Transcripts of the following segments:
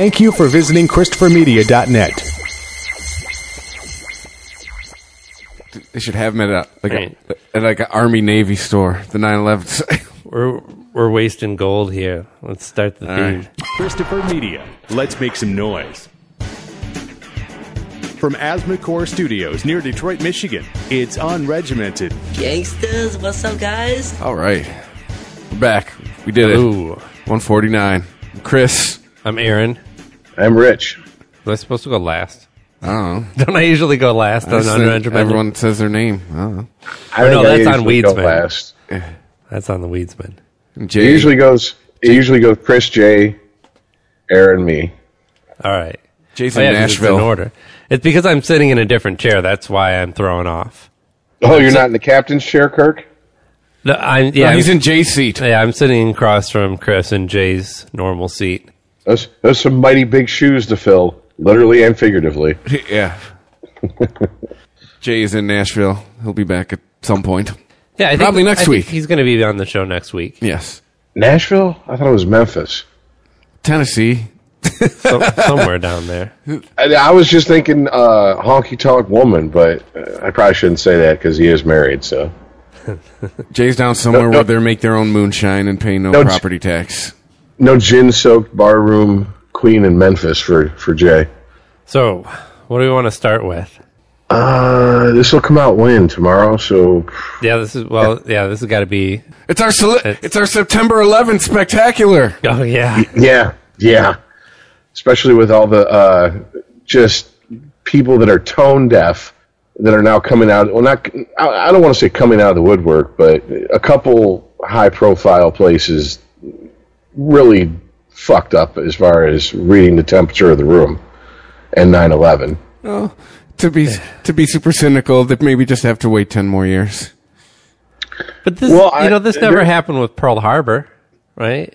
Thank you for visiting ChristopherMedia.net. They should have them at a, like Right. a, at like an Army Navy store. The 911. We're we're wasting gold here. Let's start the All theme. right. Christopher Media. Let's make some noise. From Asthmacore Studios near Detroit, Michigan, it's Unregimented. Gangsters, what's up, guys? All right, we're back. We did it. Ooh, 149. Chris. I'm Aaron. I'm Rich. Was I supposed to go last? I don't know. Don't I usually go last I on just think unregimented? everyone says their name. I don't know. I Or no, think I that's on usually go Weedsman. last. That's on the Weedsman. Jay. It usually goes. It usually goes Chris, Jay, Aaron, me. All right. Jason Oh, yeah, 'cause it's in Nashville. order. It's because I'm sitting in a different chair. That's why I'm thrown off. Oh, you're not in the captain's chair, Kirk. No, I'm, Yeah, yeah, I'm, he's in Jay's seat. yeah, I'm sitting across from Chris and Jay's normal seat. Those those some mighty big shoes to fill, literally and figuratively. Yeah. Jay is in Nashville. He'll be back at some point. Yeah, I think, Probably next I think week. He's going to be on the show next week. Yes. Nashville? I thought it was Memphis. Tennessee. So, somewhere down there. I, I was just thinking uh, honky tonk woman, but uh, I probably shouldn't say that because he is married. So Jay's down somewhere No, no. where they make their own moonshine and pay no, No, J- property tax. No gin soaked barroom queen in Memphis for for Jay. So, what do we want to start with? Uh, this will come out when tomorrow. So Yeah, this is well. Yeah, this has got to be. It's our cele- it's our September 11th spectacular. Oh yeah, Yeah, yeah. Especially with all the uh, just people that are tone deaf that are now coming out. Well, not I I don't want to say coming out of the woodwork, but a couple high profile places really fucked up as far as reading the temperature of the room and 9/11. Oh, to be to be super cynical, that maybe just have to wait 10 more years. but this, Well, you know, this never there- happened with Pearl Harbor, right?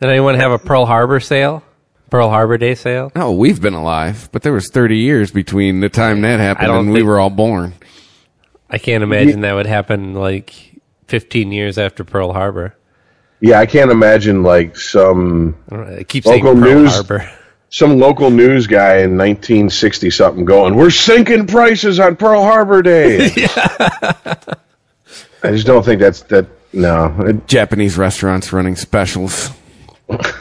Did anyone have a Pearl Harbor sale? Pearl Harbor Day sale? No, we've been alive, but there was 30 years between the time that happened don't and we were all born. I can't imagine that would happen like 15 years after Pearl Harbor. Yeah, I can't imagine like some I don't know, I keep Local news- Harbor. some local news guy in 1960 something going, "We're sinking prices on Pearl Harbor Day." I just don't think that's that. No, it, Japanese restaurants running specials. the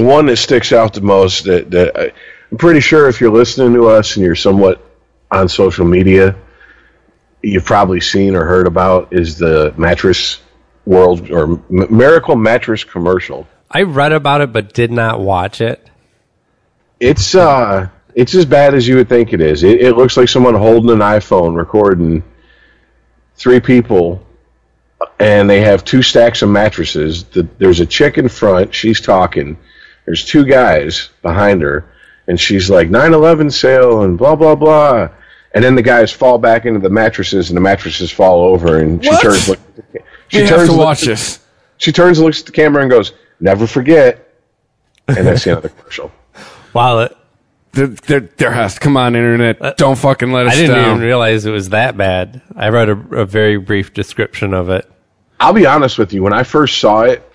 one that sticks out the most that, that I, I'm pretty sure if you're listening to us and you're somewhat on social media, you've probably seen or heard about is the mattress world or M- miracle mattress commercial. I read about it but did not watch it. It's uh, it's as bad as you would think it is. It, it looks like someone holding an iPhone recording three people, and they have two stacks of mattresses. The, there's a chick in front. She's talking. There's two guys behind her, and she's like 9/11 sale and blah blah blah. And then the guys fall back into the mattresses, and the mattresses fall over. And she What? turns. Look, she We have turns. to look- watch this. She turns and looks at the camera and goes, "Never forget." And that's the end of the commercial. Wow, it, There, there, there has to come on, internet. Don't fucking let us I didn't down. even realize it was that bad. I read a, a very brief description of it. I'll be honest with you. When I first saw it,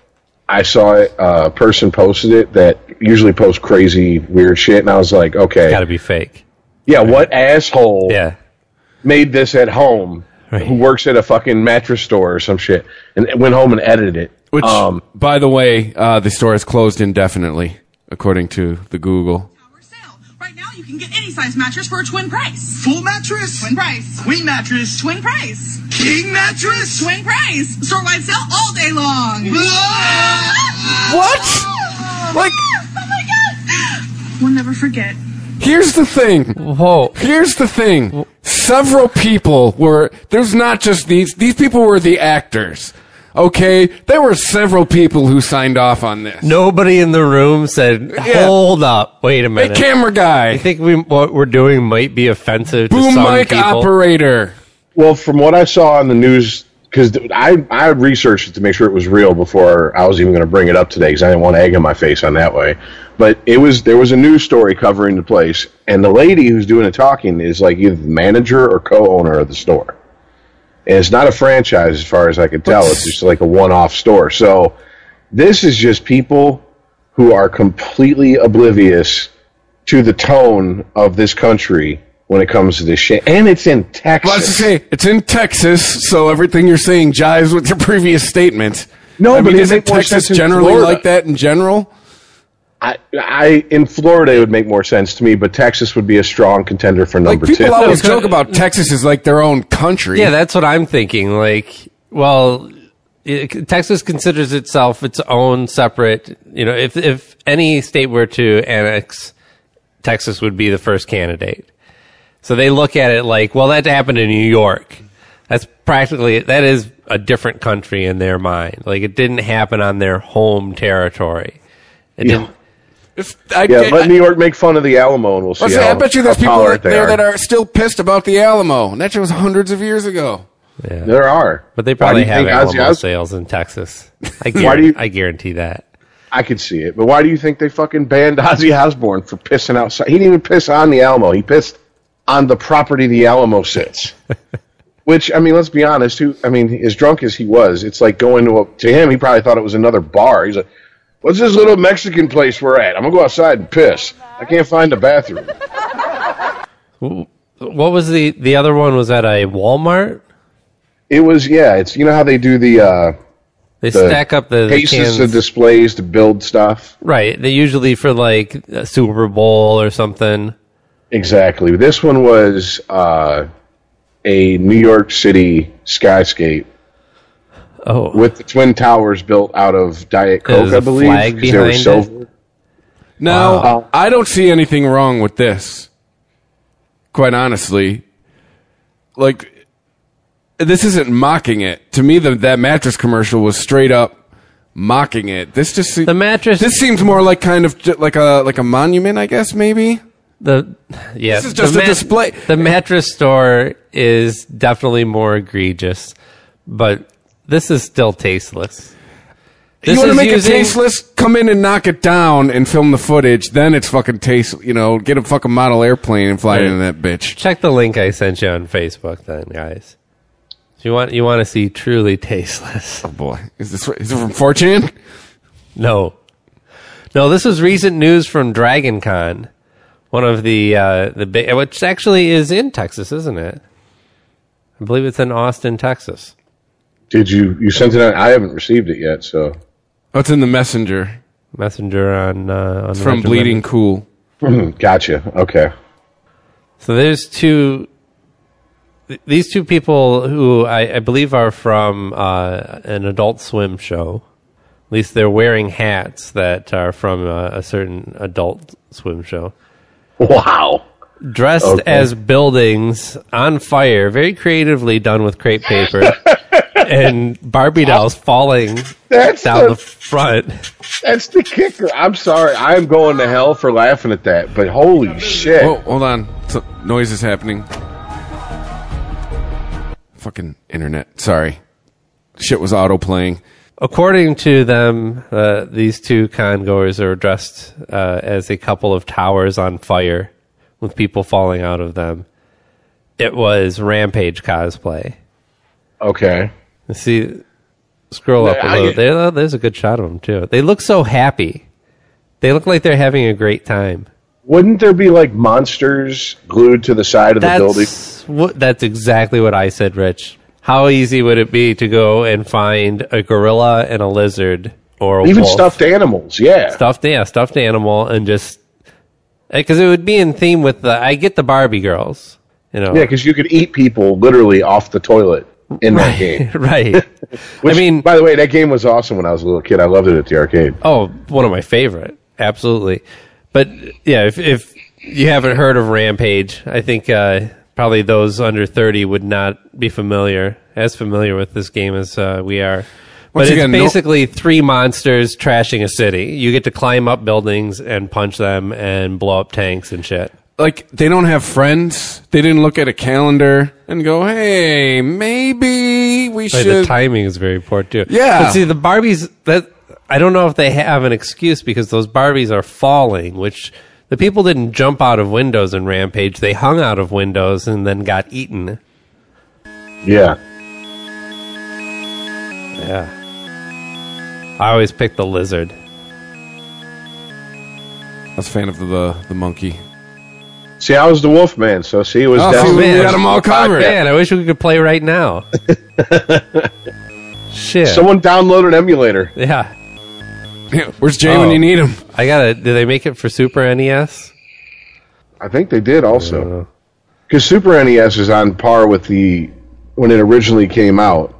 I saw it. Uh, a person posted it that usually posts crazy, weird shit, and I was like, okay, Got to be fake. Yeah, what asshole Yeah. made this at home? Right. Who works at a fucking mattress store or some shit, and went home and edited it. Which, um, by the way, uh, the store is closed indefinitely, according to the Google. Power sale. Right now, you can get any size mattress for a twin price. Full mattress? Twin price. Queen mattress? Twin price. King mattress? Twin price. Store wide sale all day long. What? Like, Oh my god! We'll never forget. Here's the thing. Whoa. Here's the thing. Several people were, there's not just these, these people were the actors. Okay? There were several people who signed off on this. Nobody in the room said, Yeah. "Hold up, wait a minute. The minute." camera guy. I think we what we're doing might be offensive to Boom some mic people. operator. Well, from what I saw on the news, because I I researched it to make sure it was real before I was even going to bring it up today, because I didn't want egg in my face on that way. But it was there was a news story covering the place, and the lady who's doing the talking is like either the manager or co-owner of the store, and it's not a franchise as far as I could tell. It's just like a one-off store. So This is just people who are completely oblivious to the tone of this country when it comes to this shit. And it's in Texas. Well, I was to say it's in Texas, so everything you're saying jives with your previous statement. No, I but mean, it isn't Texas generally Florida. like that in general? I, I in Florida it would make more sense to me, but Texas would be a strong contender for Like number people two. always joke about Texas is like their own country. Yeah, that's what I'm thinking. Like, well, it, Texas considers itself its own separate. You know, if if any state were to annex, Texas would be the first candidate. So they look at it like, well, that happened in New York. That's practically that is a different country in their mind. Like it didn't happen on their home territory. It Yeah. didn't. If- I, Yeah, I- let New York make fun of the Alamo, and we'll see. I, say, how, I bet you there's people tolerant there are. that are still pissed about the Alamo, and that was hundreds of years ago. Yeah. There are, But they probably have Alamo Os- sales in Texas. I, Why do guarantee, you- I guarantee that. I could see it, but why do you think they fucking banned Ozzy Osbourne for pissing outside? He didn't even piss on the Alamo. He pissed on the property the Alamo sits. Which I mean, let's be honest. Who I mean, as drunk as he was, it's like going to a, to him. He probably thought it was another bar. He's like, "What's this little Mexican place we're at? I'm gonna go outside and piss. I can't find a bathroom." What was the the other one? Was at a Walmart? It was yeah. It's you know how they do the uh, They the stack up the, the cases cans. to displays to build stuff. right. They usually for like a Super Bowl or something. Exactly. This one was uh, a New York City skyscape Oh, with the twin towers built out of Diet There's Coke, I a believe. flag 'cause they were behind it? Now, Wow. I don't see anything wrong with this. Quite honestly, like this isn't mocking it. To me, the, that mattress commercial was straight up mocking it. This just se- the mattress. this seems more like kind of like a like a monument, I guess. Maybe the yeah. This is just the a display. The mattress store is definitely more egregious, but this is still tasteless. This you want to make using- it tasteless? Come in and knock it down and film the footage. Then it's fucking taste. You know, get a fucking model airplane and fly Right. into that bitch. Check the link I sent you on Facebook, then, guys. You want you want to see truly tasteless? Oh boy, is this is it from 4chan? No, no. This was recent news from Dragon Con, one of the uh, the big, which actually is in Texas, isn't it? I believe it's in Austin, Texas. Did you you sent it? out? I haven't received it yet. So Oh, it's in the messenger Messenger on uh, on from Regimented. Bleeding Cool. gotcha. Okay. So there's two. th- These two people who I, I believe are from uh, an Adult Swim show. At least they're wearing hats that are from a, a certain Adult Swim show. Wow. Dressed Okay. as buildings on fire, very creatively done with crepe paper, and Barbie dolls falling That's down the- the front. That's the kicker. I'm sorry. I am going to hell for laughing at that. But holy shit. Oh, hold on. Some noise is happening. Fucking internet. Sorry. Shit was auto playing. According to them, uh, these two congoers are dressed uh, as a couple of towers on fire with people falling out of them. It was Rampage cosplay. Okay. You See, scroll up a little. There, oh, there's a good shot of them too. They look so happy. They look like they're having a great time. Wouldn't there be like monsters glued to the side of the building? That's what. That's exactly what I said, Rich. How easy would it be to go and find a gorilla and a lizard or a Even wolf? stuffed animals. Yeah. stuffed yeah stuffed animal and just because it would be in theme with the I get the Barbie girls you know Yeah, because you could eat people literally off the toilet in that game. right Which, I mean by the way, that game was awesome when I was a little kid. I loved it at the arcade. oh one of my favorite absolutely but yeah if if you haven't heard of Rampage I think uh, probably those under thirty would not be familiar as familiar with this game as uh, we are. But Once it's again, no- basically three monsters trashing a city. You get to climb up buildings and punch them and blow up tanks and shit. Like, they don't have friends. They didn't look at a calendar and go, hey, maybe we Right, should. the timing is very poor too. Yeah. but see the Barbies that I don't know if they have an excuse because those Barbies are falling, which the people didn't jump out of windows in Rampage. They hung out of windows and then got eaten. Yeah. Yeah. I always pick the lizard. I was a fan of the the monkey. See, I was the wolf man, so see, it was Oh, see, definitely we got them all covered. Man, I wish we could play right now. Shit. Someone download an emulator. yeah. Where's Jay when Oh. you need him? I gotta. Did they make it for Super NES? I think they did also. Because Super NES is on par with the when it originally came out,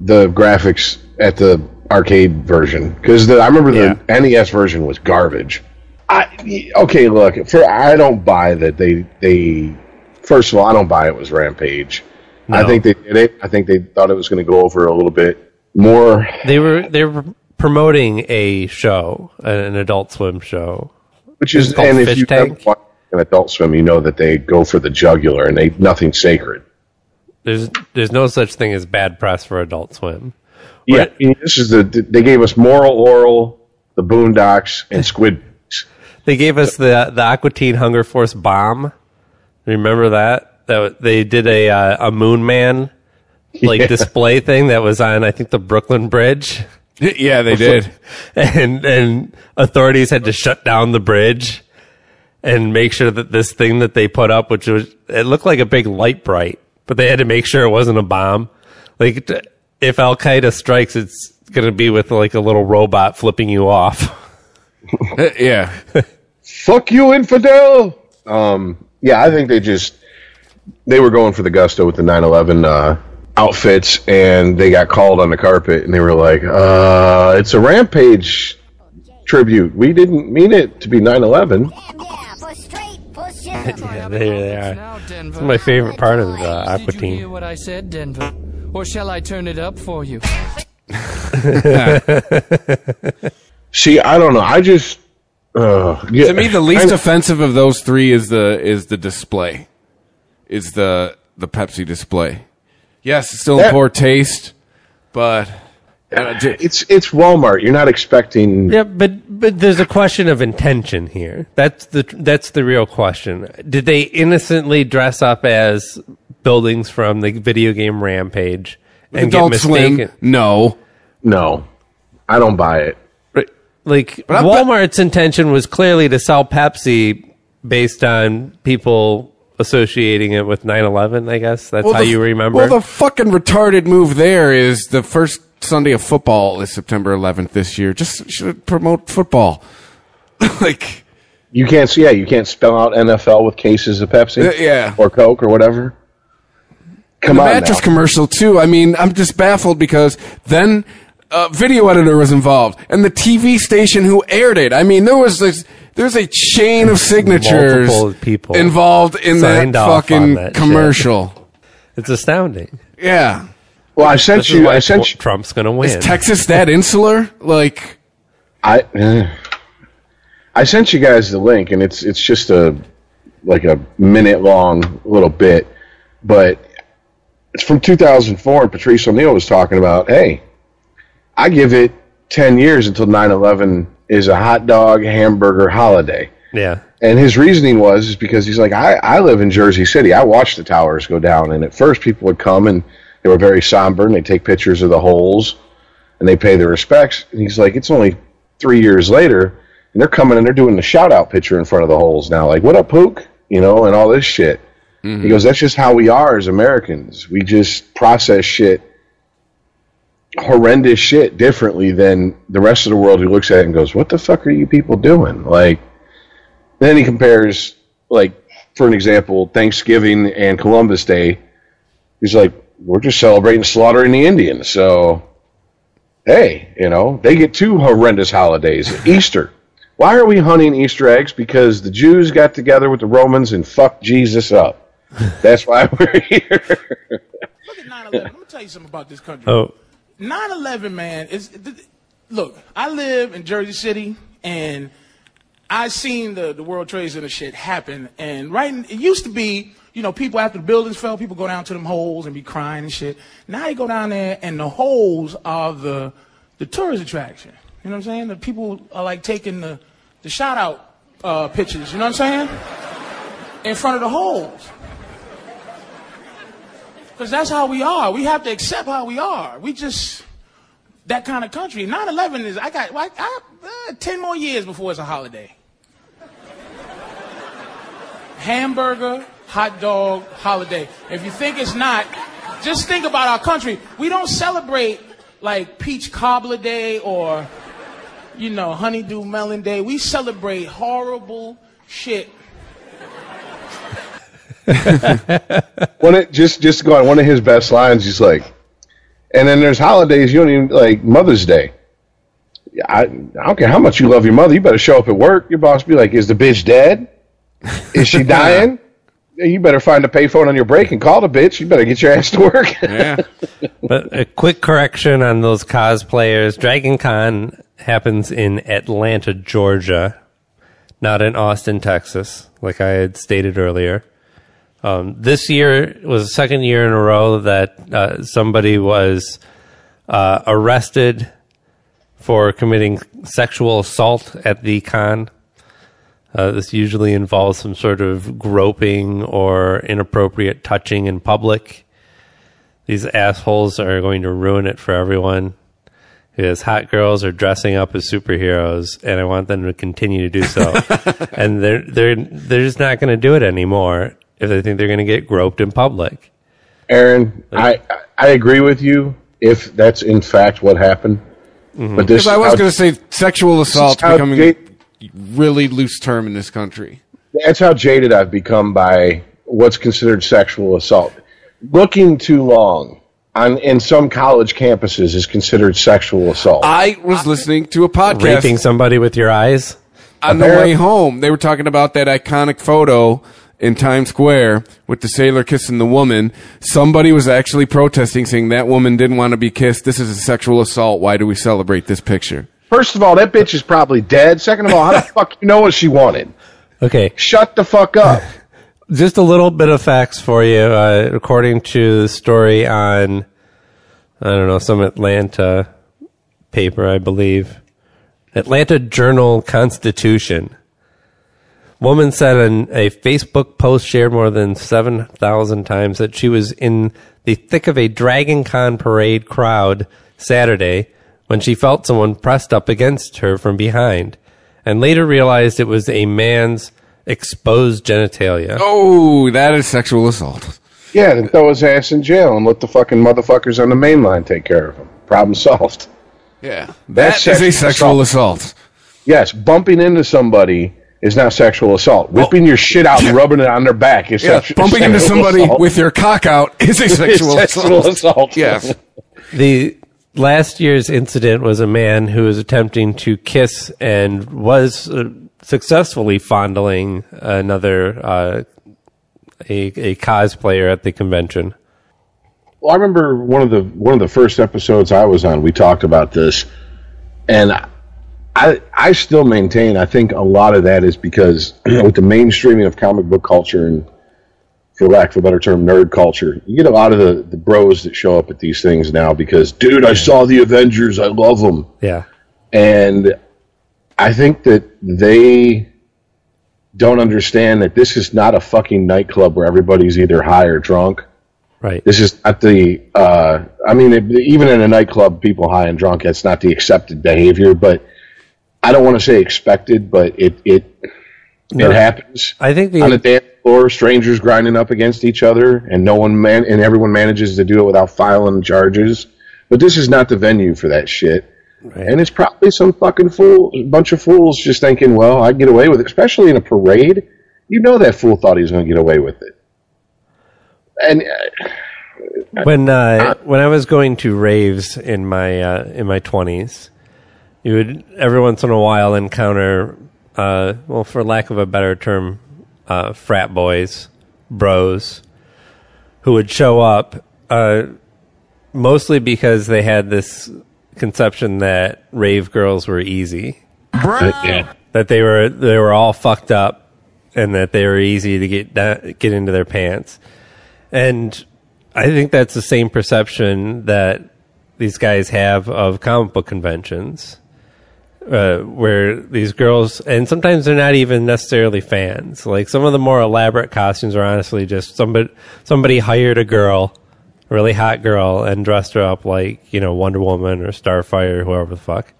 the graphics at the arcade version. Because I remember the NES version was garbage. I okay, look, for I don't buy that they they. First of all, I don't buy it was Rampage. I No. think they did it. I think they thought it was going to go over a little bit more. they were they were promoting a show, an Adult Swim show. Which is, and if Fish you Tank? ever watch an Adult Swim, you know that they go for the jugular and they nothing sacred. There's there's no such thing as bad press for Adult Swim. Yeah, Right. I mean, this is the they gave us Moral Orel, the Boondocks, and Squid. They gave us the the Aqua Teen Hunger Force bomb. Remember that? That they did a uh, a Moon Man like Yeah. display thing that was on I think the Brooklyn Bridge, Yeah, they did. and and authorities had to shut down the bridge and make sure that this thing that they put up, which was it looked like a big Lite-Brite, but they had to make sure it wasn't a bomb. Like if Al Qaeda strikes, it's gonna be with like a little robot flipping you off. Uh, yeah. Fuck you, infidel. Um, yeah, I think they just they were going for the gusto with the 9/11 uh, outfits, and they got called on the carpet, and they were like, uh, "It's a rampage tribute. We didn't mean it to be 9/11." yeah, there they are. It's my favorite part of the Aqua Did you hear what I said, Denver? Or shall I turn it up for you? See, I don't know. I just uh, yeah, To me, the least I'm- offensive of those three is the is the display, is the the Pepsi display. Yes, it's still in poor taste, but uh, j- it's it's Walmart. You're not expecting. Yeah, but but there's a question of intention here. That's the that's the real question. Did they innocently dress up as buildings from the video game Rampage and Adult get Swim, mistaken? no. No, I don't buy it. Like But I'm- Walmart's intention was clearly to sell Pepsi based on people associating it with 9/11. I guess that's how the- you remember. Well, the fucking retarded move there is the first Sunday of football is September 11th this year. Just should promote football. like, You can't see. Yeah, you can't spell out NFL with cases of Pepsi. Uh, yeah. or Coke or whatever. Come the on, mattress now. commercial too. I mean, I'm just baffled because then a video editor was involved and the TV station who aired it. I mean, there was this, there's a chain of signatures Multiple people involved in that signed off on fucking that shit. commercial. it's astounding. Yeah. Well, I sent This is you. why I sent you. Trump's going to win. Is Texas that insular? Like, I eh. I sent you guys the link, and it's it's just a like a minute long little bit, but it's from 2004. And Patrice O'Neal was talking about, hey, I give it 10 years until 9/11 is a hot dog hamburger holiday. yeah. And his reasoning was is because he's like, I, I live in Jersey City. I watched the towers go down, and at first people would come and they were very somber and they take pictures of the holes and they pay their respects. And he's like, it's only three years later, and they're coming and they're doing the shout out picture in front of the holes now, like, what up, Pook? You know, and all this shit. He mm-hmm. goes, that's just how we are as Americans. We just process shit, horrendous shit, differently than the rest of the world who looks at it and goes, what the fuck are you people doing? Like, then he compares, like, for an example, Thanksgiving and Columbus Day. He's like, we're just celebrating slaughtering the Indians. So, hey, you know, they get two horrendous holidays. Easter. Why are we hunting Easter eggs? Because the Jews got together with the Romans and fucked Jesus up. That's why we're here. Look at 9 11. Let me tell you something about this country. Oh, 9 11, man, is. Look, I live in Jersey City, and I've seen the, the World Trade Center shit happen. And right, it used to be, you know, people after the buildings fell, people go down to them holes and be crying and shit. Now you go down there, and the holes are the the tourist attraction. You know what I'm saying? The people are like taking the the shout out uh, pictures. You know what I'm saying? In front of the holes. Because that's how we are. We have to accept how we are. We just that kind of country. 9/11 is I got I, I, uh, ten more years before it's a holiday. Hamburger, hot dog, holiday. If you think it's not, just think about our country. We don't celebrate like peach cobbler day or you know honeydew melon day. We celebrate horrible shit. One of, just just to go on one of his best lines, he's like, and then there's holidays you don't even like Mother's Day. I, I don't care how much you love your mother, you better show up at work. Your boss be like, "Is the bitch dead? Is she dying?" you better find a payphone on your break and call the bitch. You better get your ass to work. Yeah. But a quick correction on those cosplayers. Dragon Con happens in Atlanta, Georgia, not in Austin, Texas, like I had stated earlier. Um, this year was the second year in a row that uh, somebody was uh, arrested for committing sexual assault at the con. Uh, this usually involves some sort of groping or inappropriate touching in public. These assholes are going to ruin it for everyone. Because hot girls are dressing up as superheroes, and I want them to continue to do so. and they're they're they're just not going to do it anymore if they think they're going to get groped in public. Aaron, I I agree with you if that's in fact what happened. Mm-hmm. But this I was going to say sexual assault how becoming Jade- a really loose term in this country. that's how jaded I've become by what's considered sexual assault. Looking too long on in some college campuses is considered sexual assault. I was listening to a podcast Raping somebody with your eyes. on the way home. They were talking about that iconic photo in Times Square with the sailor kissing the woman. Somebody was actually protesting, saying that woman didn't want to be kissed. This is a sexual assault. Why do we celebrate this picture? First of all, that bitch is probably dead. Second of all, how the fuck you know what she wanted? Okay, Shut the fuck up. just a little bit of facts for you. Uh, according to the story on, I don't know, some Atlanta paper, I believe, Atlanta Journal Constitution. Woman said in a Facebook post shared more than 7,000 times that she was in the thick of a Dragon Con parade crowd Saturday when she felt someone pressed up against her from behind and later realized it was a man's exposed genitalia. Oh, that is sexual assault. Yeah, then throw his ass in jail and let the fucking motherfuckers on the main line take care of him. Problem solved. Yeah, That's that is a sexual sexual assault. Yes, bumping into somebody is not sexual assault. Whipping your shit out and rubbing it on their back is Yeah, sexu- bumping into somebody assault. with your cock out is a Is sexual, sexual assault. assault. Yes. The last year's incident was a man who was attempting to kiss and was uh, successfully fondling another uh, a, a cosplayer at the convention. Well, I remember one of the one of the first episodes I was on. We talked about this, and I I still maintain I think a lot of that is because with the mainstreaming of comic book culture and, for lack of a better term, nerd culture, you get a lot of the the bros that show up at these things now because, dude, I saw the Avengers, I love them, Yeah. and I think that they don't understand that this is not a fucking nightclub where everybody's either high or drunk. Right. This is not the. Uh, I mean, it, even in a nightclub, people high and drunk. That's not the accepted behavior. But I don't want to say expected, but it it No. it happens I think on the the dance floor. Strangers grinding up against each other, and no one man and everyone manages to do it without filing charges. But this is not the venue for that shit. And it's probably some fucking fool, a bunch of fools just thinking, well, I can get away with it, especially in a parade. You know that fool thought he was going to get away with it. And uh, when uh, when I was going to raves in my uh, in my twenties, you would every once in a while encounter, uh, well, for lack of a better term, uh, frat boys, bros, who would show up, uh, mostly because they had this conception that rave girls were easy, yeah. that they were they were all fucked up, and that they were easy to get da- get into their pants, and I think that's the same perception that these guys have of comic book conventions, uh, where these girls, and sometimes they're not even necessarily fans. Like some of the more elaborate costumes are honestly just somebody somebody hired a girl a really hot girl and dressed her up like you know Wonder Woman or Starfire or whoever the fuck.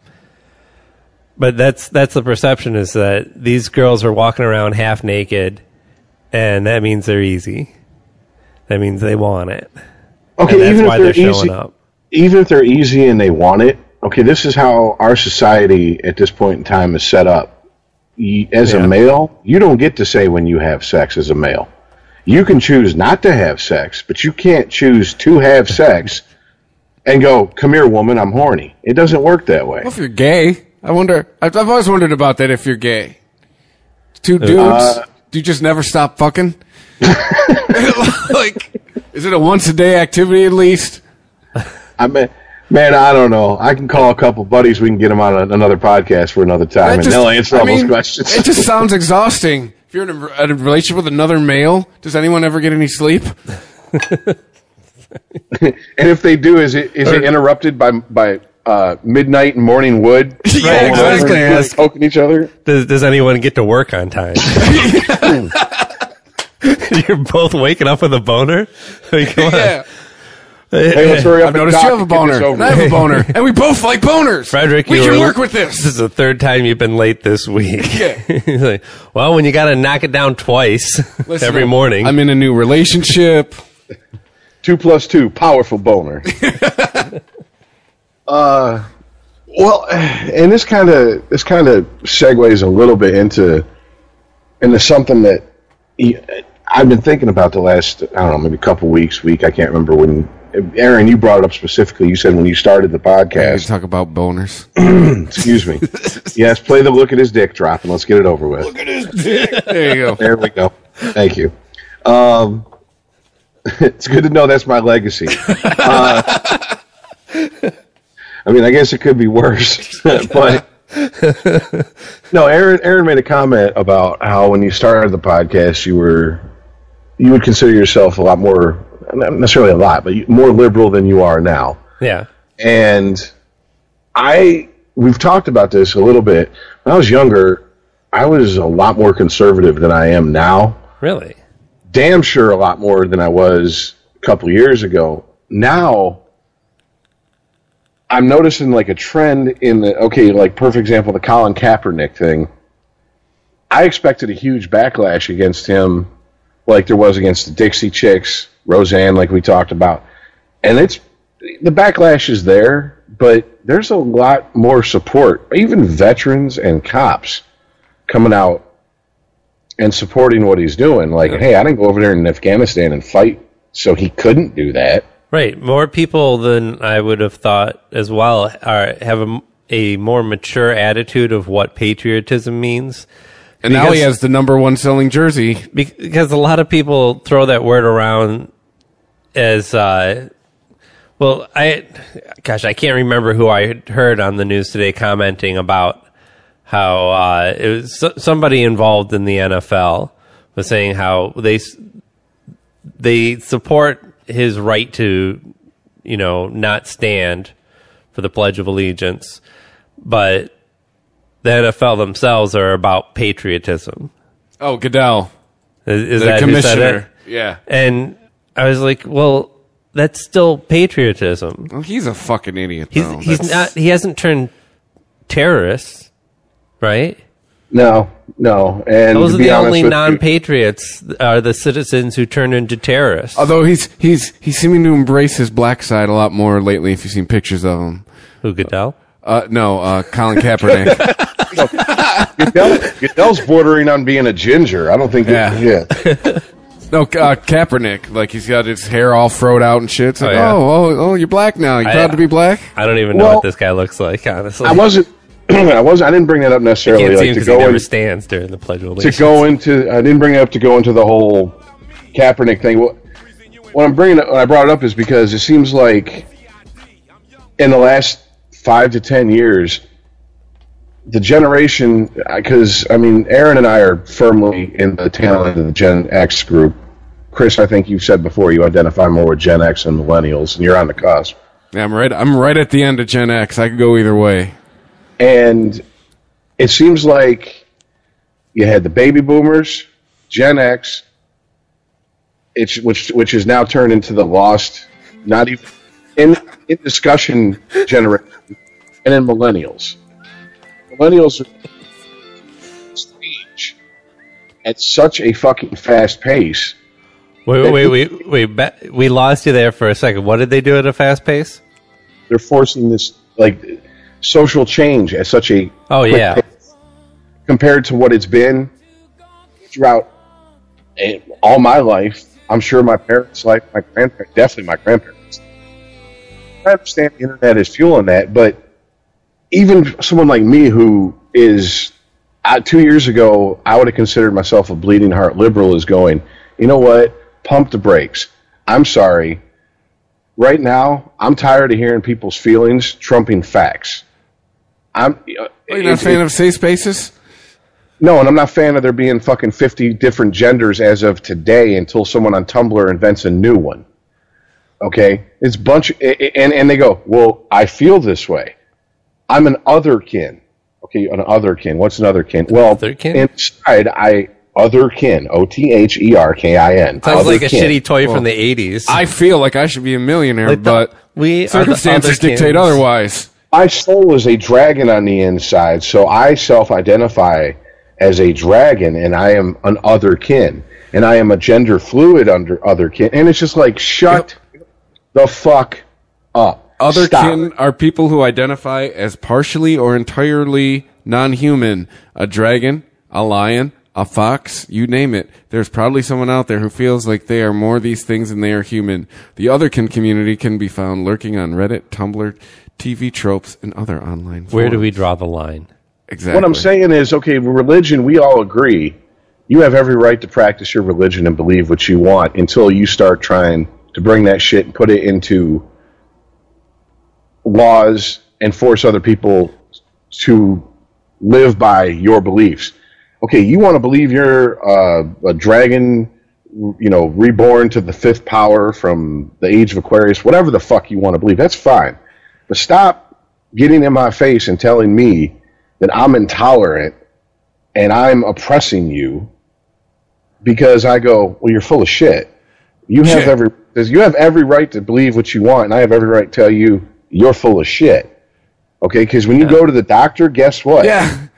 But that's that's the perception is that these girls are walking around half naked, and that means they're easy. That means they want it. Okay, and that's even why if they're they're showing easy, up. even if they're easy and they want it. Okay, this is how our society at this point in time is set up. As Yeah. a male, you don't get to say when you have sex as a male. You can choose not to have sex, but you can't choose to have sex and go, "Come here, woman, I'm horny." It doesn't work that way. Well, if you're gay, I wonder. I've, I've always wondered about that. If you're gay, two dudes, Uh, do you just never stop fucking? like, is it a once a day activity at least? I mean, man, I don't know. I can call a couple buddies. We can get them on a, another podcast for another time, That and they'll answer I all those questions. It just sounds exhausting. If you're in a, a relationship with another male, does anyone ever get any sleep? and if they do, is it is it interrupted by by uh, midnight and morning wood? Yeah, Going exactly. I was over gonna and ask. poking each other. Does, does anyone get to work on time? You're both waking up with a boner. I mean, come on. Yeah. Hey, let's hurry up I've and noticed you have a and get this boner. And I have a boner. And we both like boners. Frederick, we you can were- work with This this. is the third time you've been late this week. Yeah. Like, well, when you got to knock it down twice Listen, every morning. I'm in a new relationship. Two plus two, powerful boner. uh, well, and this kind of this kind of segues a little bit into into something that I've been thinking about the last I don't know maybe a couple weeks, week. I can't remember when. Aaron, you brought it up specifically. You said when you started the Let's podcast. talk about boners. Excuse me. yes, play the look at his dick drop and let's get it over with. Look at his dick. there you go. There we go. Thank you. Um, it's good to know that's my legacy. Uh, I mean, I guess it could be worse, but no. Aaron, Aaron made a comment about how when you started the podcast, you were you would consider yourself a lot more, not necessarily a lot, but more liberal than you are now. yeah. And I we've talked about this a little bit. When I was younger, I was a lot more conservative than I am now. Really? Damn sure a lot more than I was a couple years ago. Now I'm noticing like a trend in the okay, like perfect example, the Colin Kaepernick thing. I expected a huge backlash against him, like there was against the Dixie Chicks, Roseanne, like we talked about, and it's the backlash is there, but there's a lot more support, even veterans and cops coming out and supporting what he's doing. Like, hey, I didn't go over there in Afghanistan and fight, so he couldn't do that. Right. More people than I would have thought as well are have a, a more mature attitude of what patriotism means. And now he has the number one selling jersey. Because a lot of people throw that word around as uh, well i gosh i can't remember who i heard on the news today commenting about how uh, it was somebody involved in the nfl was saying how they they support his right to you know not stand for the pledge of allegiance but the nfl themselves are about patriotism Oh, Goodell, is, is the that who said it? commissioner. Yeah. And I was like, well, that's still patriotism. Well, he's a fucking idiot. He's though. he's That's- not he hasn't turned terrorist, right? No, no. And Those are the only non-patriots are the citizens who turn into terrorists. Although he's he's he's seeming to embrace his black side a lot more lately. If you've seen pictures of him. who Goodell? Uh, no, uh, Colin Kaepernick. Goodell, Goodell's bordering on being a ginger. I don't think. Yeah. yeah. no, uh, Kaepernick. Like he's got his hair all froed out and shit. It's like, Oh, yeah. oh, oh, oh, you're black now. You I- proud to be black? I don't even know Well, what this guy looks like. Honestly, I wasn't. I wasn't. I didn't bring that up I necessarily. can't see like, him to because he go never in, stands during the Pledge of to Allegiance. go into. I didn't bring it up to go into the whole Kaepernick thing. What, what I'm bringing, it- when I brought it up, is because it seems like in the last five to ten years, the generation. Because I mean, Aaron and I are firmly in the tail end of the Gen X group. Chris, I think you've said before you identify more with Gen X and millennials, and you're on the cusp. Yeah, I'm right. I'm right at the end of Gen X. I could go either way. And it seems like you had the baby boomers, Gen X, it's, which which is now turned into the lost not even in in discussion generation, and in millennials. Millennials are stage at such a fucking fast pace. Wait, wait, wait, wait. ba- We lost you there for a second. What did they do at a fast pace? They're forcing this like social change at such a Oh quick yeah, pace compared to what it's been throughout eh, all my life. I'm sure my parents' life, my grandparents, definitely my grandparents. I understand the internet is fueling that, but even someone like me who is uh, two years ago, I would have considered myself a bleeding heart liberal, is going, you know what? Pump the brakes. I'm sorry. Right now, I'm tired of hearing people's feelings trumping facts. I'm. Uh, Are you not a fan of safe spaces? no, and I'm not a fan of there being fucking 50 different genders as of today until someone on Tumblr invents a new one. Okay? It's bunch and and they go, "Well, I feel this way. I'm an otherkin." Okay, an otherkin. What's an otherkin? Well, Otherkin? inside I otherkin, O T H E R K I N. sounds like a shitty toy from the '80s. I feel like I should be a millionaire, Like the- but we circumstances other dictate kins. otherwise. My soul is a dragon on the inside, so I self-identify as a dragon, and I am an otherkin, and I am a gender fluid under otherkin, and it's just like shut the fuck up. Other Stop kin are people who identify as partially or entirely non-human. A dragon, a lion, a fox, you name it. There's probably someone out there who feels like they are more these things than they are human. The otherkin community can be found lurking on Reddit, Tumblr, TV tropes, and other online forums. Where do we draw the line? Exactly. What I'm saying is, okay, religion, we all agree. You have every right to practice your religion and believe what you want until you start trying to bring that shit and put it into laws and force other people to live by your beliefs. Okay, you want to believe you're uh, a dragon, you know, reborn to the fifth power from the age of Aquarius, whatever the fuck you want to believe, that's fine. But stop getting in my face and telling me that I'm intolerant and I'm oppressing you because I go, well, you're full of shit. You have Shit. every you have every right to believe what you want, and I have every right to tell you you're full of shit. Okay, because when you go to the doctor, guess what? yeah.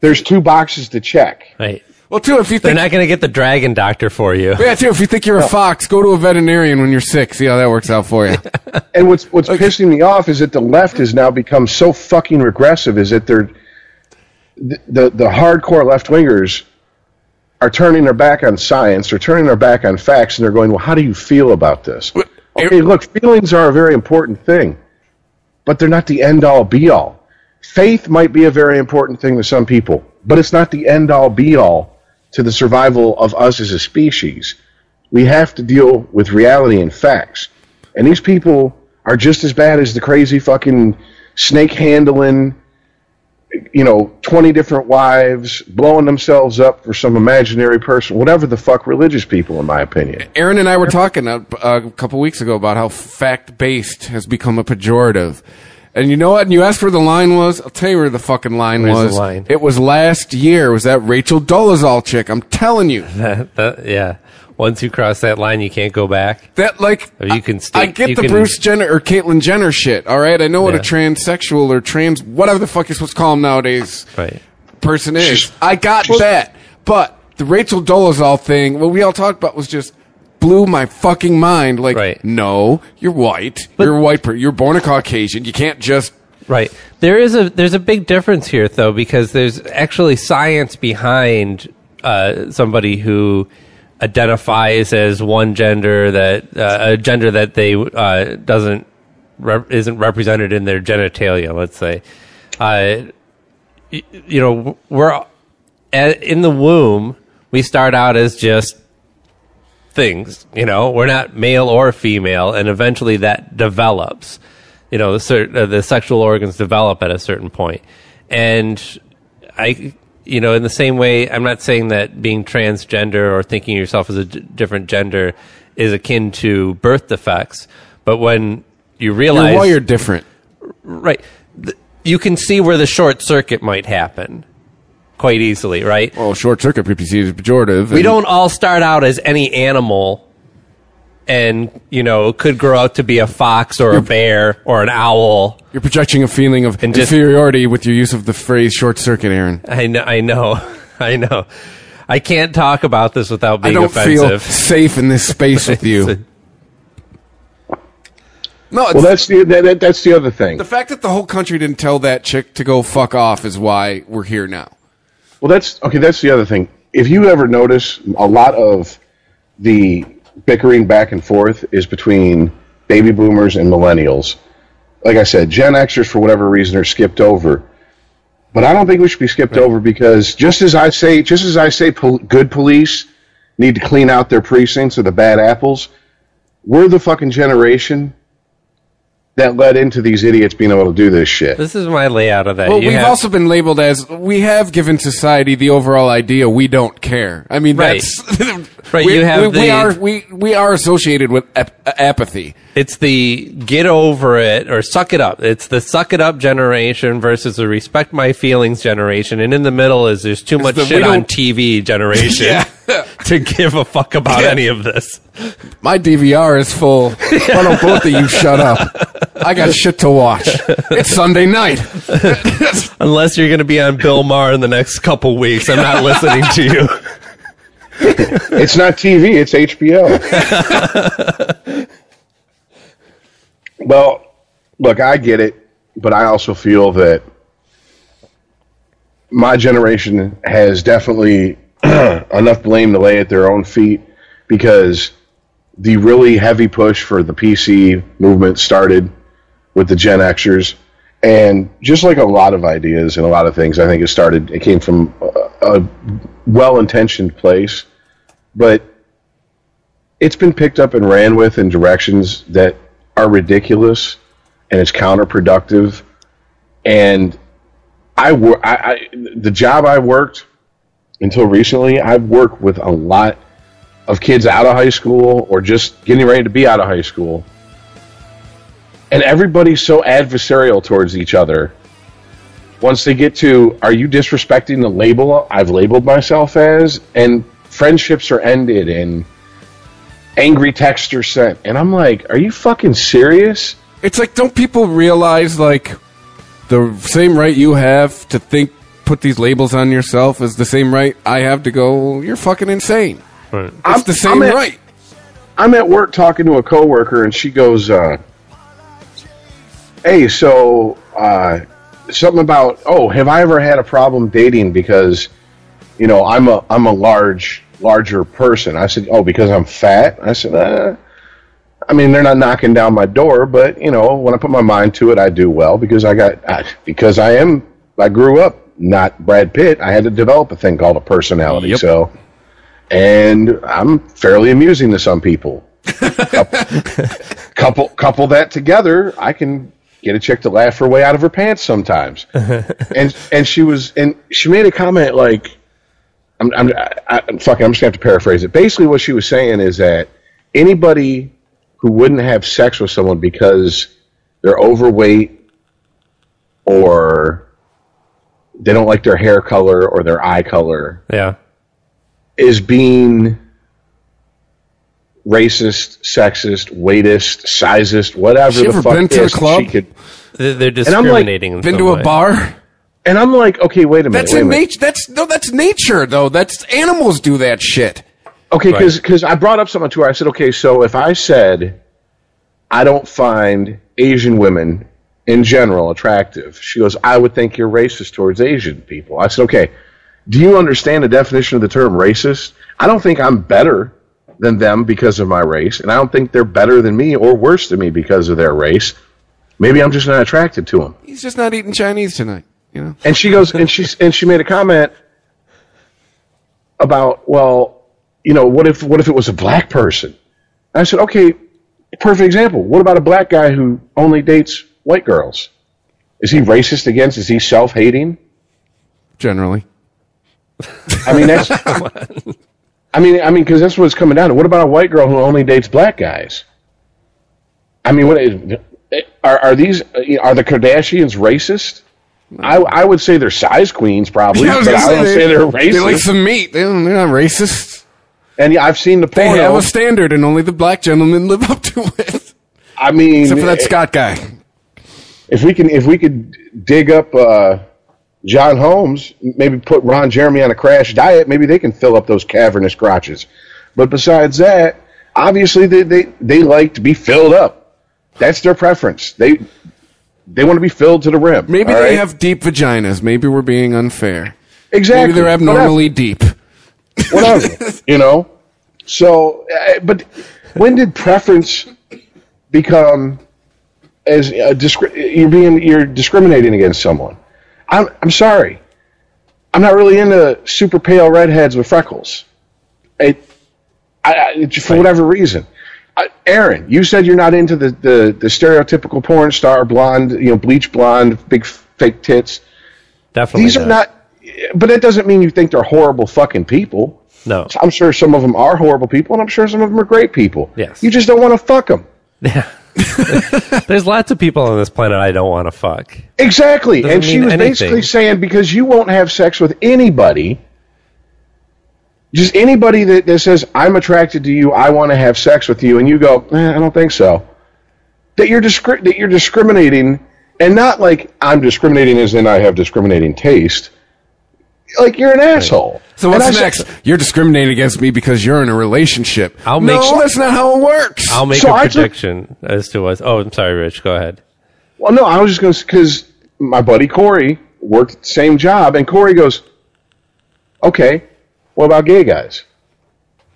There's two boxes to check. Right. Well, too, if you think They're not going to get the dragon doctor for you. yeah, too, if you think you're a fox, go to a veterinarian when you're sick. See how that works out for you. And what's what's pissing me off is that the left has now become so fucking regressive. Is that they're the the, the hardcore left wingers are turning their back on science, they're turning their back on facts, and they're going, "Well, how do you feel about this?" Okay, look, feelings are a very important thing, but they're not the end all be all. Faith might be a very important thing to some people, but it's not the end all be all to the survival of us as a species. We have to deal with reality and facts. And these people are just as bad as the crazy fucking snake handling, you know, 20 different wives, blowing themselves up for some imaginary person, whatever the fuck religious people, in my opinion. Aaron and I were talking a, a couple weeks ago about how fact based has become a pejorative. And you know what? And you asked where the line was. I'll tell you where the fucking line Where's the was. line? It was last year. It was that Rachel Dolezal chick. I'm telling you. That- that- yeah. Once you cross that line, you can't go back. That like Or you can I, stay- I get you the can- Bruce Jenner or Caitlyn Jenner shit. All right, I know what a transsexual or trans whatever the fuck you're supposed to call them nowadays Right. person is. She's- I got that, but the Rachel Dolezal thing, what we all talked about was just blew my fucking mind. Like, Right. no, you're white. But- you're white. Per- you're born a Caucasian. You can't just. Right. There is a there's a big difference here though because there's actually science behind uh, somebody who identifies as one gender that uh, a gender that they uh, doesn't rep- isn't represented in their genitalia. Let's say, uh, y- you know, we're at, in the womb. We start out as just things. You know, we're not male or female, and eventually that develops. You know, the, uh, the sexual organs develop at a certain point, and I, you know, in the same way, I'm not saying that being transgender or thinking of yourself as a d- different gender is akin to birth defects, but when you realize You're wired different. right, th- you can see where the short circuit might happen quite easily, right? Well, short circuit PPC is pejorative. We don't all start out as any animal and you know could grow out to be a fox or a bear or an owl. You're projecting a feeling of And just- inferiority with your use of the phrase "short circuit," Aaron. I know, I know, I know. I can't talk about this without I being don't offensive. feel safe in this space with you. No, it's, Well, that's the that, that- that's the other thing. the fact that the whole country didn't tell that chick to go fuck off is why we're here now. Well, that's okay. That's the other thing. If you ever notice, a lot of the bickering back and forth is between baby boomers and millennials. Like I said, Gen Xers, for whatever reason, are skipped over. But I don't think we should be skipped over because just as I say, just as I say, pol- good police need to clean out their precincts of the bad apples. We're the fucking generation that led into these idiots being able to do this shit. This is my layout of that. Well, You we've have- also been labeled as we have given society the overall idea we don't care. I mean, Right. that's Right, We, you have we, we the- are we we are associated with ap- apathy. It's the get over it or suck it up. It's the suck it up generation versus the respect my feelings generation. And in the middle is there's too much the shit on TV generation Yeah. to give a fuck about Yeah. any of this. My DVR is full. Why don't both of you shut up? I got shit to watch. It's Sunday night. Unless you're going to be on Bill Maher in the next couple weeks, I'm not listening to you. It's not TV, it's HBO. Well, look, I get it, but I also feel that my generation has definitely enough blame to lay at their own feet because the really heavy push for the PC movement started with the Gen Xers. And just like a lot of ideas and a lot of things, I think it started, it came from a, a well intentioned place but it's been picked up and ran with in directions that are ridiculous and it's counterproductive. And I, wor- I, I the job I worked until recently I've worked with a lot of kids out of high school or just getting ready to be out of high school. And everybody's so adversarial towards each other. Once they get to are you disrespecting the label I've labeled myself as? And friendships are ended and angry texts are sent and I'm like are you fucking serious It's like, don't people realize like the same right you have to think, put these labels on yourself is the same right I have to go. You're fucking insane. It's I'm- the same I'm at- right. I'm at work talking to a coworker, and she goes, uh, "Hey, so uh, something about oh, have I ever had a problem dating because you know I'm a I'm a large larger person?" I said, "Oh, because I'm fat." I said, uh, "I mean, they're not knocking down my door, but you know, when I put my mind to it, I do well because I got I, because I am I grew up not Brad Pitt. I had to develop a thing called a personality, Yep. so." and I'm fairly amusing to some people. couple couple that together, I can get a chick to laugh her way out of her pants sometimes. and and she was and she made a comment like, I'm I'm I, I, fucking I'm just gonna have to paraphrase it. Basically, what she was saying is that anybody who wouldn't have sex with someone because they're overweight or they don't like their hair color or their eye color Yeah. is being racist, sexist, weightist, sizist, whatever She the ever fuck been to a club? She could, They're they're I'm like, discriminating. in Been some to a bar? And I'm like, okay, wait a minute, That's in nature. That's no, that's nature though. That's animals do that shit. Okay, Right. because I brought up something to her. I said, okay, so if I said I don't find Asian women in general attractive, she goes, I would think you're racist towards Asian people. I said, okay, do you understand the definition of the term racist? I don't think I'm better than them because of my race, and I don't think they're better than me or worse than me because of their race. Maybe I'm just not attracted to them. He's just not eating Chinese tonight. You know. And she goes, and she and she made a comment about, well, you know, what if what if it was a black person? I said, okay, perfect example. What about a black guy who only dates white girls? Is he racist against? Is he self hating? Generally, I mean, that's. I mean, I mean, because that's what it's coming down to. What about a white girl who only dates black guys? I mean, what are are these? Are the Kardashians racist? I I would say they're size queens, probably, Yeah, I but I don't say they're racist. They like some meat. They don't, they're not racist. And yeah, I've seen the They porno. have a standard, and only the black gentlemen live up to it. I mean, Except for that Scott guy. if we can, if we could dig up uh, John Holmes, maybe put Ron Jeremy on a crash diet, maybe they can fill up those cavernous crotches. But besides that, obviously they they, they like to be filled up. That's their preference. They they want to be filled to the rim. Maybe they right? have deep vaginas. Maybe we're being unfair. exactly. Maybe they're abnormally deep. whatever, you know. So, uh, but when did preference become as a discri- you're being you're discriminating against someone? I'm I'm sorry. I'm not really into super pale redheads with freckles. It, I, I, it- for whatever reason. I, Aaron, you said you're not into the, the, the stereotypical porn star, blonde, you know, bleach blonde, big fake tits. Definitely. These are not, but that doesn't mean you think they're horrible fucking people. No. I'm sure some of them are horrible people, and I'm sure some of them are great people. Yes. You just don't want to fuck them. Yeah. There's lots of people on this planet I don't want to fuck. Exactly. Doesn't and she was anything. basically saying because you won't have sex with anybody, just anybody that, that says, I'm attracted to you, I want to have sex with you, and you go, eh, I don't think so, that you're, discri- that you're discriminating, and not like I'm discriminating as in I have discriminating taste. Like you're an asshole. So what's I next? said- You're discriminating against me because you're in a relationship. I'll no, make sure- that's not how it works. I'll make So a I took- prediction as to what. Oh, I'm sorry, Rich. Go ahead. Well, no, I was just going to because my buddy Corey worked the same job, and Corey goes, "Okay, what about gay guys?"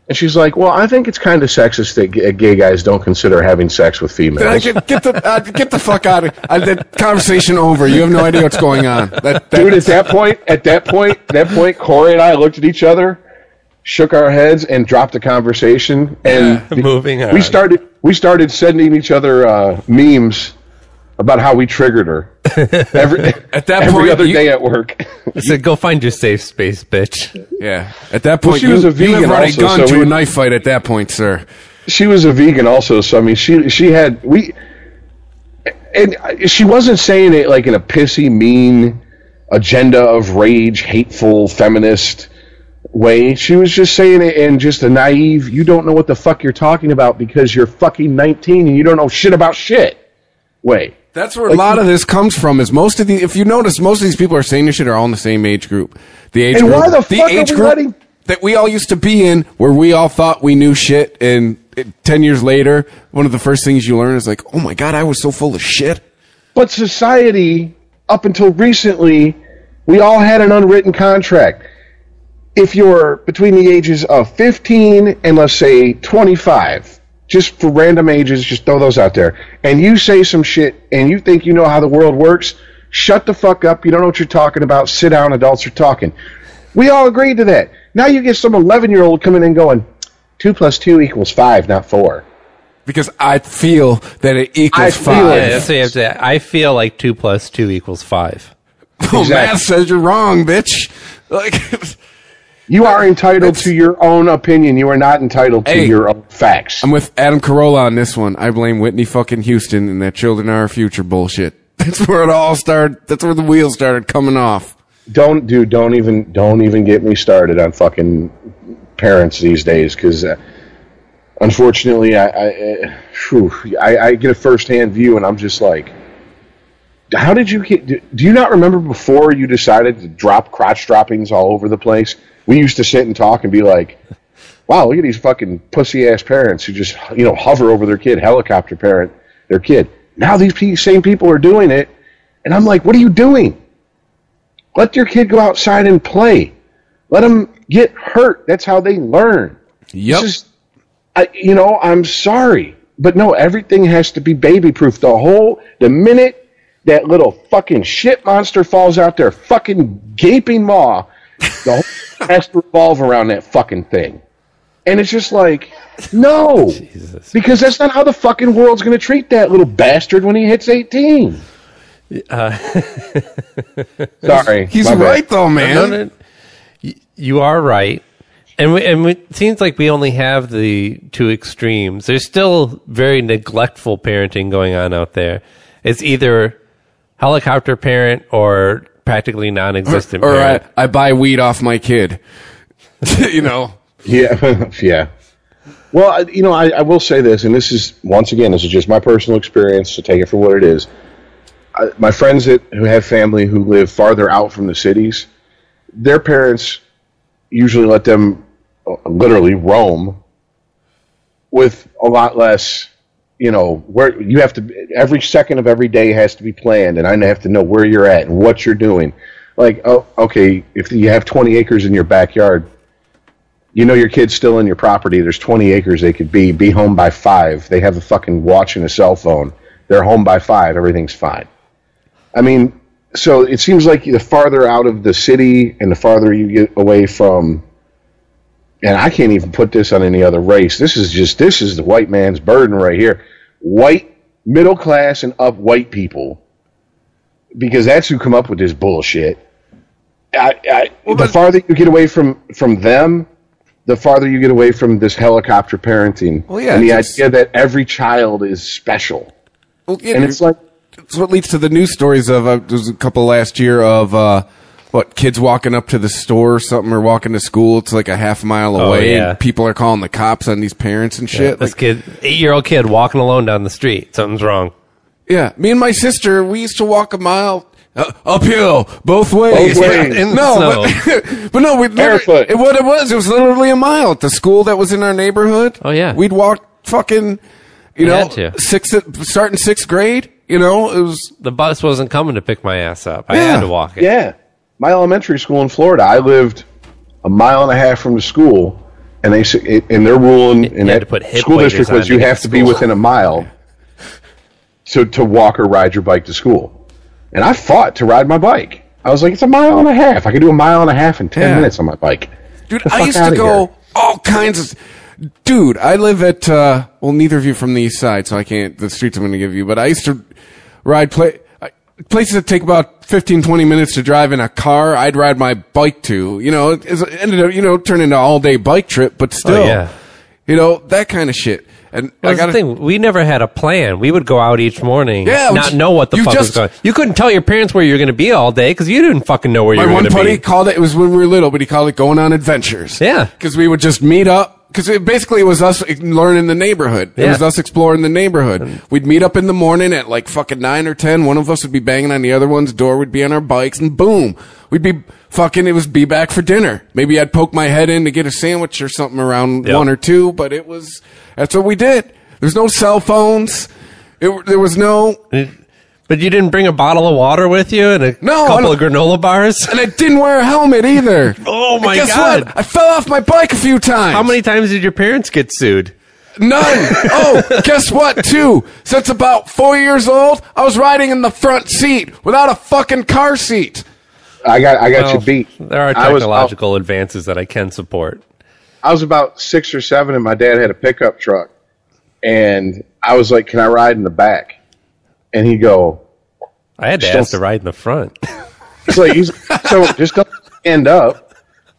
And she's like, "Well, I think it's kind of sexist that gay guys don't consider having sex with Uh, females." get, get the uh, get the fuck out of uh, that conversation over. You have no idea what's going on. That, that, Dude, at that point, at that point, that point, Corey and I looked at each other, shook our heads, and dropped the conversation. And Moving on. we started we started sending each other uh, memes about how we triggered her every At that every point, other you- day at work. I said, go find your safe space, bitch. yeah. At that point, she you, was a vegan have already also, gone so to we- a knife fight. At that point, sir. she was a vegan also so i mean she she had we and she wasn't saying it like in a pissy mean agenda of rage hateful feminist way she was just saying it in just a naive you don't know what the fuck you're talking about because you're fucking 19 and you don't know shit about shit way That's where a lot of this comes from. Is most of the if you notice, most of these people are saying this shit are all in the same age group. The age And group, why the fuck are age group letting- that we all used to be in, where we all thought we knew shit, and it, ten years later, one of the first things you learn is like, oh my god, I was so full of shit. But society, up until recently, we all had an unwritten contract. If you're between the ages of 15 and let's say 25, just for random ages, just throw those out there, and you say some shit and you think you know how the world works, shut the fuck up. You don't know what you're talking about. Sit down. Adults are talking. We all agreed to that. Now you get some 11 year old coming in going, 2 plus 2 equals 5, not 4. Because I feel that it I equals feel five. it. Yeah, that's what you have to say. I feel like two plus two equals five. Oh, Exactly. math says you're wrong, bitch. Like, You are entitled to your own opinion. You are not entitled to Hey. your own facts. I'm with Adam Carolla on this one. I blame Whitney fucking Houston and that children are our future bullshit. That's where it all started. That's where the wheels started coming off. don't dude don't even don't even get me started on fucking parents these days because uh, unfortunately I I, uh, phew, I I get a first hand view and I'm just like how did you get do, do you not remember before you decided to drop crotch droppings all over the place we used to sit and talk and be like wow look at these fucking pussy ass parents who just you know hover over their kid helicopter parent their kid now these same people are doing it and I'm like what are you doing let your kid go outside and play. Let them get hurt. That's how they learn. Yep. I, you know, I'm sorry, but no, everything has to be baby proof. The whole, the minute that little fucking shit monster falls out there, fucking gaping maw, the whole has to revolve around that fucking thing. And it's just like, no, because that's not how the fucking world's going to treat that little bastard when he hits 18. Uh, Sorry. He's my bad. right though, man. No, no, y- you are right. And, we, and it seems like we only have the two extremes. There's still very neglectful parenting going on out there. It's either helicopter parent or practically non-existent Or I. I buy weed off my kid. you know. Yeah, yeah. Well, I- you know, I, I will say this, and this is once again, this is just my personal experience, so take it for what it is. I, my friends that who have family who live farther out from the cities, their parents usually let them uh, literally roam with a lot less. You know, where you have to every second of every day has to be planned, and I have to know where you're at and what you're doing. Like, oh, okay, if you have 20 acres in your backyard, you know your kid's still in your property. There's 20 acres they could be. Be home by five. They have a fucking watch and a cell phone. They're home by five. Everything's fine. I mean, so it seems like the farther out of the city and the farther you get away from, and I can't even put this on any other race. This is just this is the white man's burden right here. White middle class and up white people, because that's who come up with this bullshit. I, I, the farther you get away from from them, the farther you get away from this helicopter parenting. Well, yeah, and the idea that every child is special. Well, yeah, And it's like it's what leads to the news stories of uh, there was a couple last year of uh, what kids walking up to the store or something or walking to school. It's like a half mile away, Oh, yeah. and people are calling the cops on these parents and shit. this Like, kid, eight year old kid, walking alone down the street. Something's wrong. yeah, me and my sister, we used to walk a mile. Uh, uphill, both ways. Both ways. In the no, but, but no, we Barefoot. It, what it was, it was literally a mile at the school that was in our neighborhood. Oh, yeah. we'd walk fucking, you know, had to. sixth, starting sixth grade. You know, it was The bus wasn't coming to pick my ass up. I Yeah. had to walk it. Yeah. My elementary school in Florida, I lived a mile and a half from the school, and they s- it- and their rule in, in that put school district was you have to to be within a mile to to walk or ride your bike to school. And I fought to ride my bike. I was like, it's a mile and a half. I could do a mile and a half in ten Yeah. minutes on my bike. Dude, I used to go here. all kinds of. Dude, I live at. uh Well, neither of you from the east side, so I can't. The streets I'm going to give you, but I used to ride play I- places that take about 15, 20 minutes to drive in a car. I'd ride my bike to. You know, it, ended up you know turning into an all day bike trip, but oh, still, Oh, yeah. you know that kind of shit. And Well, I that's got the thing. We never had a plan. We would go out each morning, Yeah, not know what the fuck was just- going. You couldn't tell your parents where you were going to be all day because you didn't fucking know where you My were one going to buddy be. called it. It was when we were little, but he called it going on adventures. Yeah. because we would just meet up. Because it basically was us learning the neighborhood. It Yeah. was us exploring the neighborhood. We'd meet up in the morning at like fucking nine or ten. One of us would be banging on the other one's door. We'd be on our bikes, and boom, we'd be fucking. It was be back for dinner. Maybe I'd poke my head in to get a sandwich or something around Yep. one or two, but it was that's what we did. There's no cell phones. It, there was no But you didn't bring a bottle of water with you and a No, I couple of granola bars. and I didn't wear a helmet either. Oh, my guess God. What? I fell off my bike a few times. How many times did your parents get sued? None. oh, guess what? Too. Since about four years old, I was riding in the front seat without a fucking car seat. I got I got Well, you beat. There are I was- technological advances that I can support. I was about six or seven, and my dad had a pickup truck, and I was like, "Can I ride in the back?" And he'd go, I had to Still- ask to ride in the front. It's like he's so just don't stand up.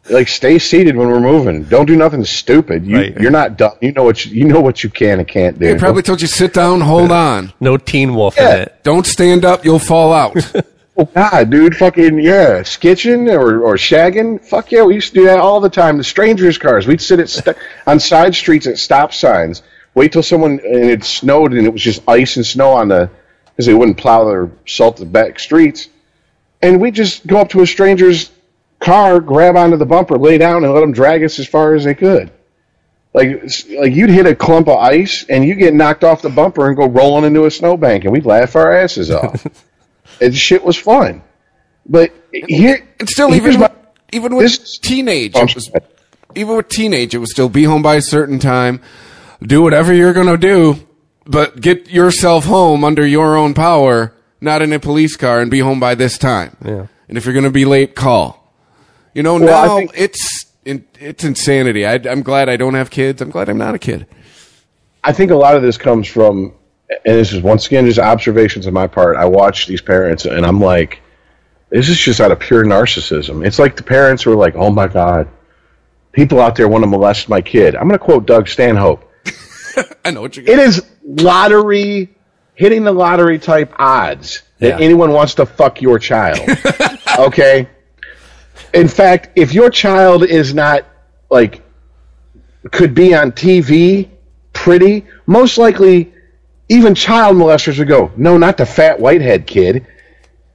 Like stay seated when we're moving. Don't do nothing stupid. You Right. you're not dumb. You know what you, you know what you can and can't do. They probably told you sit down, hold on. No teen wolf Yeah. in it. Don't stand up, you'll fall out. oh God, dude, fucking yeah, skitching or or shagging. Fuck yeah, we used to do that all the time. The strangers' cars. We'd sit at st- on side streets at stop signs. Wait till someone and it snowed and it was just ice and snow on the because they wouldn't plow their salted back streets. And we just go up to a stranger's car, grab onto the bumper, lay down, and let them drag us as far as they could. Like, like you'd hit a clump of ice and you get knocked off the bumper and go rolling into a snowbank, and we'd laugh our asses off. and shit was fun. But here, it's still, even my- even with this- teenage, was, even with teenage, it was still be home by a certain time, do whatever you're gonna do, but get yourself home under your own power, not in a police car, and be home by this time. Yeah. And if you're gonna be late, call. You know, Well, now think- it's in, it's insanity. I, I'm glad I don't have kids. I'm glad I'm not a kid. I think a lot of this comes from, and this is once again just observations on my part. I watch these parents, and I'm like, this is just out of pure narcissism. It's like the parents who are like, oh my god, people out there want to molest my kid. I'm going to quote Doug Stanhope. I know what you're. It is lottery, hitting the lottery type odds that Yeah. anyone wants to fuck your child. okay? In fact, if your child is not like could be on TV, pretty, most likely even child molesters would go, no, not the fat whitehead kid.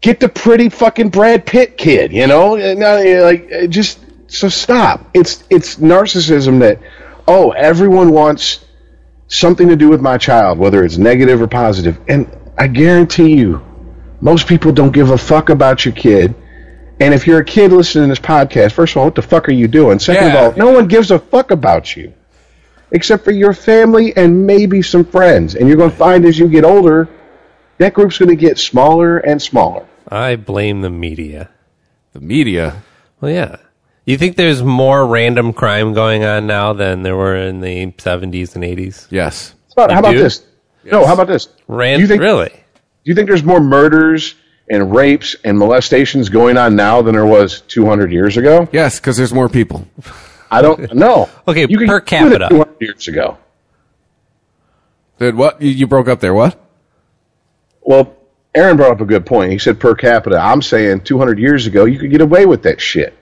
Get the pretty fucking Brad Pitt kid, you know? No, eh, like eh, just so stop. It's it's narcissism that oh, everyone wants something to do with my child, whether it's negative or positive. And I guarantee you, most people don't give a fuck about your kid. And if you're a kid listening to this podcast, first of all, what the fuck are you doing? Second Yeah. of all, no one gives a fuck about you except for your family and maybe some friends. And you're going to find as you get older, that group's going to get smaller and smaller. I blame the media. The media. Well, yeah. Do you think there's more random crime going on now than there were in the 70s and 80s? Yes. How about, You how about do? this? No, how about this? Ran- Do you think- really? Do you think there's more murders and rapes and molestations going on now than there was 200 years ago? Yes, because there's more people. I don't know. Okay, you could per capita. 200 years ago. Did what? You, you broke up there. What? Well, Aaron brought up a good point. He said per capita. I'm saying 200 years ago, you could get away with that shit.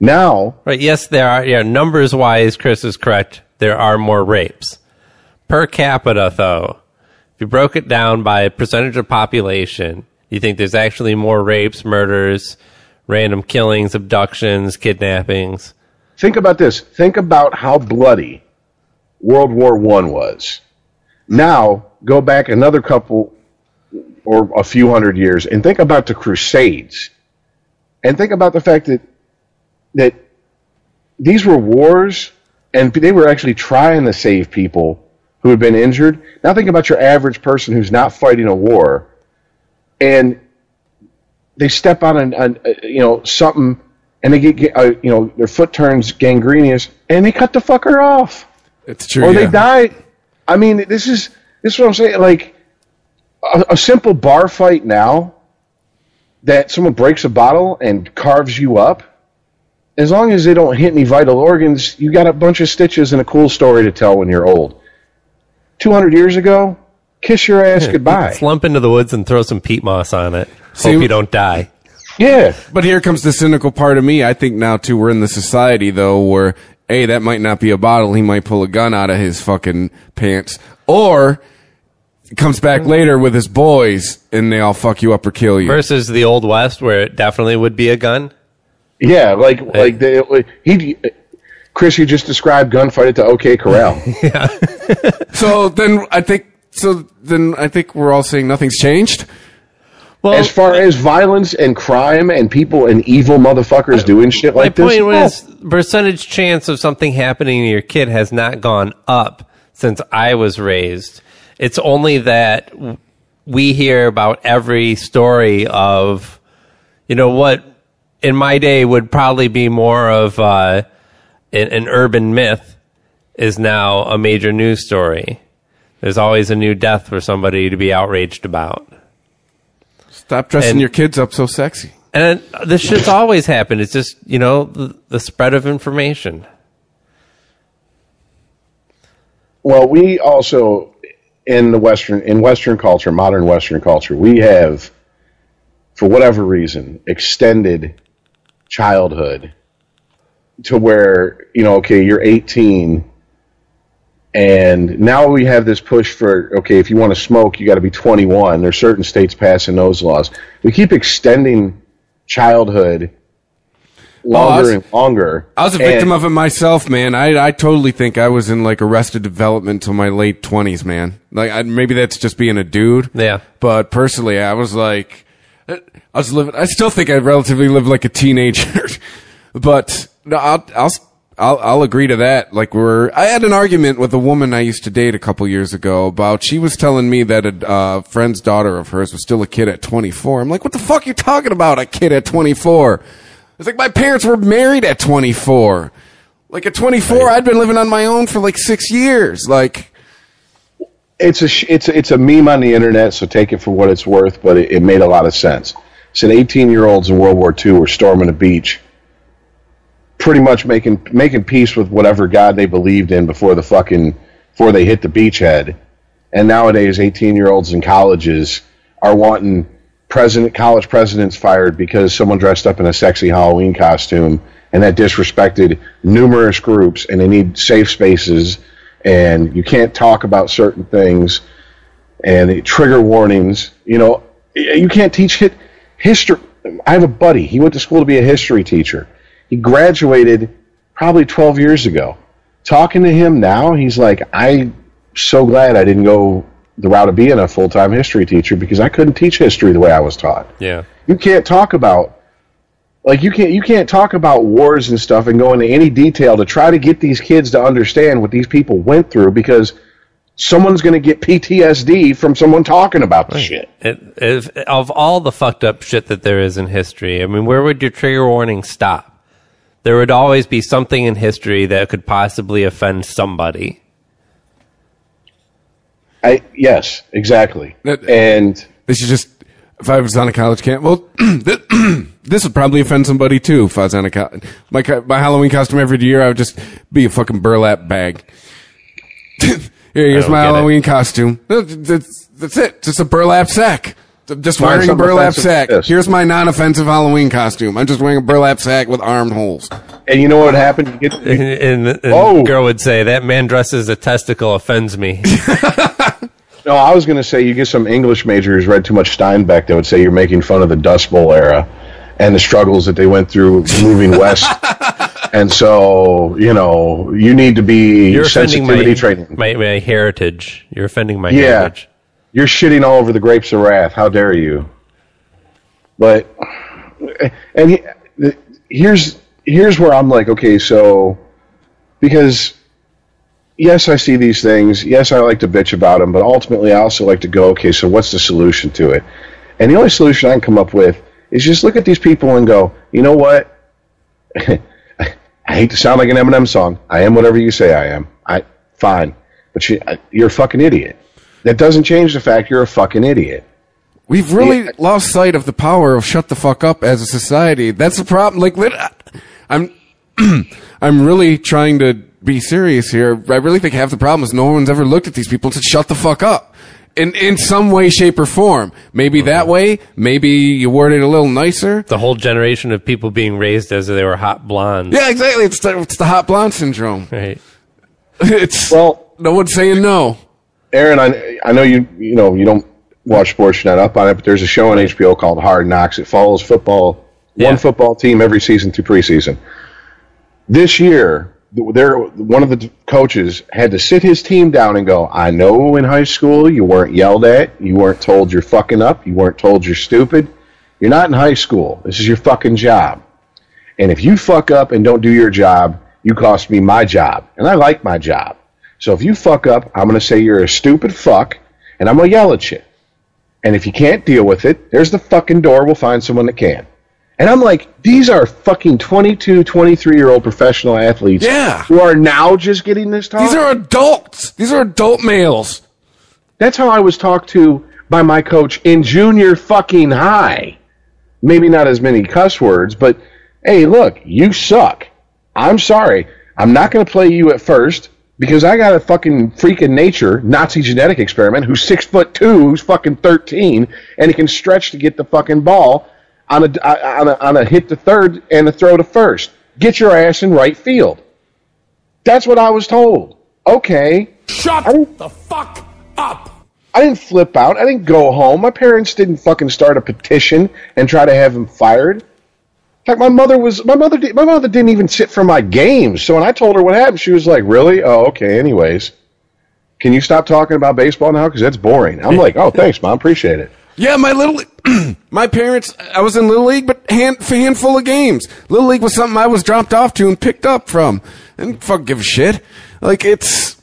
Now, Right. Yes, there are. Yeah, numbers wise, Chris is correct. There are more rapes per capita, though. If you broke it down by percentage of population, you think there's actually more rapes, murders, random killings, abductions, kidnappings. think about this. Think about how bloody World War One was. Now, go back another couple or a few hundred years and think about the Crusades. And think about the fact that that these were wars and they were actually trying to save people who had been injured. Now think about your average person who's not fighting a war and they step on an, an uh, you know something and they get, get uh, you know their foot turns gangrenous and they cut the fucker off It's true. or yeah. they die. I mean, this is this is what I'm saying. Like a, a simple bar fight now, that someone breaks a bottle and carves you up. As long as they don't hit any vital organs, you got a bunch of stitches and a cool story to tell when you're old. Two hundred years ago, kiss your ass goodbye. Slump into the woods and throw some peat moss on it. See- Hope you don't die. Yeah, But here comes the cynical part of me. I think now too we're in the society though where hey that might not be a bottle. He might pull a gun out of his fucking pants, or comes back later with his boys and they all fuck you up or kill you. Versus the old west, where it definitely would be a gun. Yeah. Like like they, he. Chris, you just described gunfight at the OK Corral. Yeah. so then I think so then I think we're all saying nothing's changed. Well, as far as violence and crime and people and evil motherfuckers doing shit my like this, point oh, was percentage chance of something happening to your kid has not gone up since I was raised. It's only that w- we hear about every story of, you know, what in my day would probably be more of uh, an, an urban myth is now a major news story. There's always a new death for somebody to be outraged about. Stop dressing And- your kids up so sexy. And this shit's always happened. It's just, you know, the, the spread of information. well, we also in the Western in Western culture, modern Western culture, we have, for whatever reason, extended childhood to where you know, okay, you're 18. And now we have this push for okay, if you want to smoke, you got to be 21. There's certain states passing those laws. We keep extending childhood longer oh, was- and longer. I was a And- victim of it myself, man. I I totally think I was in like arrested development till my late twenties, man. Like I, maybe that's just being a dude. Yeah. But personally, I was like, I was living. I still think I relatively live like a teenager. but no, I'll I'll I'll I'll agree to that. Like we're. I had an argument with a woman I used to date a couple years ago about. She was telling me that a uh, friend's daughter of hers was still a kid at 24. I'm like, what the fuck are you talking about? A kid at 24? It's like my parents were married at 24. Like at 24, I'd been living on my own for like six years. Like, it's a it's it's a meme on the internet, so take it for what it's worth. But it, it made a lot of sense. Said 18 year olds in World War II were storming a beach, pretty much making making peace with whatever god they believed in before the fucking before they hit the beachhead. And nowadays, 18 year olds in colleges are wanting president college presidents fired because someone dressed up in a sexy Halloween costume and that disrespected numerous groups, and they need safe spaces, and you can't talk about certain things, and trigger warnings. You know, you can't teach hit, history. I have a buddy. He went to school to be a history teacher. He graduated probably 12 years ago. Talking to him now, he's like, I'm so glad I didn't go the route of being a full time history teacher because I couldn't teach history the way I was taught. Yeah. You can't talk about like you can't you can't talk about wars and stuff and go into any detail to try to get these kids to understand what these people went through because someone's going to get PTSD from someone talking about the shit. It, if, of all the fucked up shit that there is in history, I mean, where would your trigger warning stop? There would always be something in history that could possibly offend somebody. I yes, exactly. That- and this is just. If I was on a college camp, well, this would probably offend somebody too. If I was on a co- my my Halloween costume every year, I would just be a fucking burlap bag. Here, here's my get it. Halloween costume. That's, that's it. Just a burlap sack. Just Find wearing a burlap sack. to this. Here's my non-offensive Halloween costume. I'm just wearing a burlap sack with armed holes. and you know what happened? You get And, and, and Oh. the girl would say, that man dresses a testicle offends me. No, I was going to say you get some English major who's read too much Steinbeck that would say you're making fun of the Dust Bowl era and the struggles that they went through moving west. And so, you know, you need to be You're sensitivity my, training. my, my heritage. You're offending my Yeah. heritage. You're shitting all over the grapes of wrath. How dare you? But and he, here's here's where I'm like, okay, so because yes, I see these things. Yes, I like to bitch about them, but ultimately, I also like to go, okay, so what's the solution to it? And the only solution I can come up with is just look at these people and go, you know what? I hate to sound like an Eminem song. I am whatever you say I am. I fine, but you, you're a fucking idiot. That doesn't change the fact you're a fucking idiot. We've really lost sight of the power of shut the fuck up as a society. That's the problem. Like, I'm, I'm really trying to be serious here. I really think half the problem is no one's ever looked at these people and said, shut the fuck up. In, in some way, shape, or form. Maybe that way. Maybe you word it a little nicer. The whole generation of people being raised as they were hot blondes. Yeah, exactly. It's the, it's the hot blonde syndrome. Right. It's, Well, no one's saying no. Aaron, I, I know you you know you don't watch sports, you're not up on it, but there's a show on HBO called Hard Knocks. It follows football, Yeah. one football team every season through preseason. This year, there one of the coaches had to sit his team down and go, "I know in high school you weren't yelled at, you weren't told you're fucking up, you weren't told you're stupid. You're not in high school. This is your fucking job. And if you fuck up and don't do your job, you cost me my job, and I like my job." So if you fuck up, I'm going to say you're a stupid fuck, and I'm going to yell at you. And if you can't deal with it, there's the fucking door. We'll find someone that can. And I'm like, these are fucking 22, 23 year old professional athletes Yeah. who are now just getting this talk. These are adults. These are adult males. That's how I was talked to by my coach in junior fucking high. Maybe not as many cuss words, but hey, look, you suck. I'm sorry. I'm not going to play you at first because I got a fucking freak in nature Nazi genetic experiment who's six foot two, who's fucking 13, and he can stretch to get the fucking ball on a, on a, on a hit to third and a throw to first. Get your ass in right field. That's what I was told. Okay. Shut the fuck up. I didn't flip out. I didn't go home. My parents didn't fucking start a petition and try to have him fired. In fact, my mother was my mother. Did, my mother didn't even sit for my games. So when I told her what happened, she was like, "Really? Oh, okay. Anyways, can you stop talking about baseball now? Because that's boring." I'm like, "Oh, thanks, mom. Appreciate it." Yeah, my little, my parents. I was in little league, but hand handful of games. Little league was something I was dropped off to and picked up from, and fuck give a shit. Like it's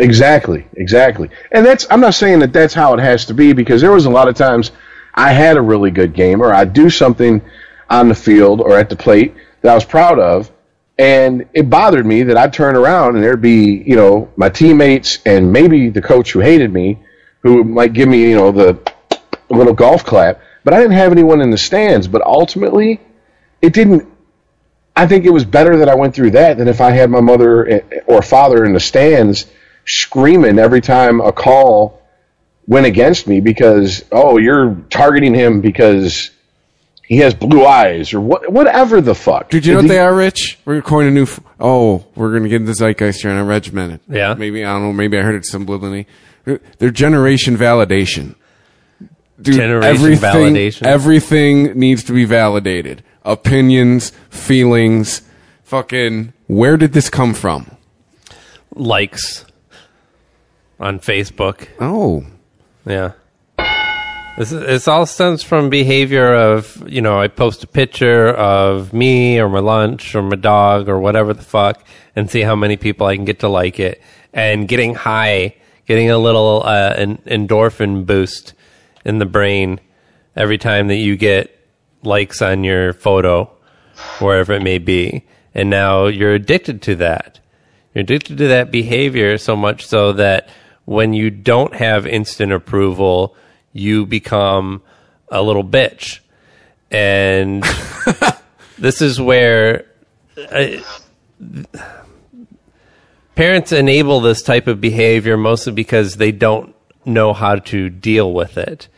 Exactly, exactly. And that's I'm not saying that that's how it has to be because there was a lot of times I had a really good game or I'd do something on the field or at the plate that I was proud of and it bothered me that I'd turn around and there'd be, you know, my teammates and maybe the coach who hated me who might give me, you know, the little golf clap, but I didn't have anyone in the stands, but ultimately it didn't I think it was better that I went through that than if I had my mother or father in the stands screaming every time a call went against me because oh you're targeting him because he has blue eyes or what, whatever the fuck. Did you know what they are, Rich? We're gonna coin a new. F- oh, we're gonna get the zeitgeist here Unregimented. Yeah. Maybe I don't know. Maybe I heard it subliminally. They're generation validation. Dude, Generation everything, validation. Everything needs to be validated. Opinions, feelings, fucking. Where did this come from? Likes on Facebook. Oh, Yeah. This, is, this all stems from behavior of, you know, I post a picture of me or my lunch or my dog or whatever the fuck and see how many people I can get to like it. And getting high, getting a little uh, an endorphin boost in the brain every time that you get likes on your photo, wherever it may be. And now you're addicted to that. You're addicted to that behavior so much so that when you don't have instant approval, you become a little bitch. And this is where uh, parents enable this type of behavior mostly because they don't know how to deal with it.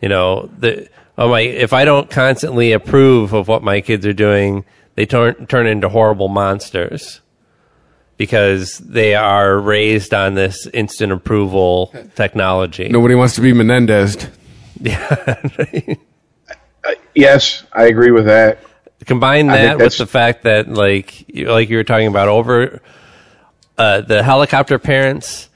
You know, the oh my if I don't constantly approve of what my kids are doing, they turn turn into horrible monsters because they are raised on this instant approval technology. nobody wants to be Menendez. Yeah. Yes, I agree with that. Combine that with the fact that, like, you- like you were talking about over uh, the helicopter parents,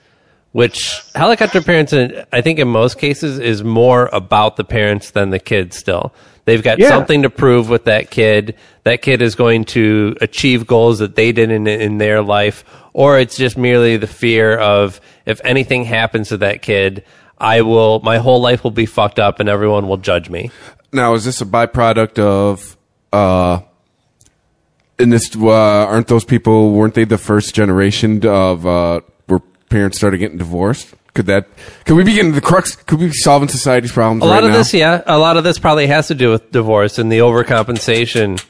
which helicopter parents, in, I think, in most cases, is more about the parents than the kids. Still, they've got Yeah. something to prove with that kid. That kid is going to achieve goals that they did in in their life, or it's just merely the fear of if anything happens to that kid. I will, my whole life will be fucked up and everyone will judge me. Now, is this a byproduct of? uh in this, uh, aren't those people? Weren't they the first generation of uh, parents started getting divorced? Could that? Could we be getting the crux? Could we be solving society's problems? A lot right of now? this, yeah, a lot of this probably has to do with divorce and the overcompensation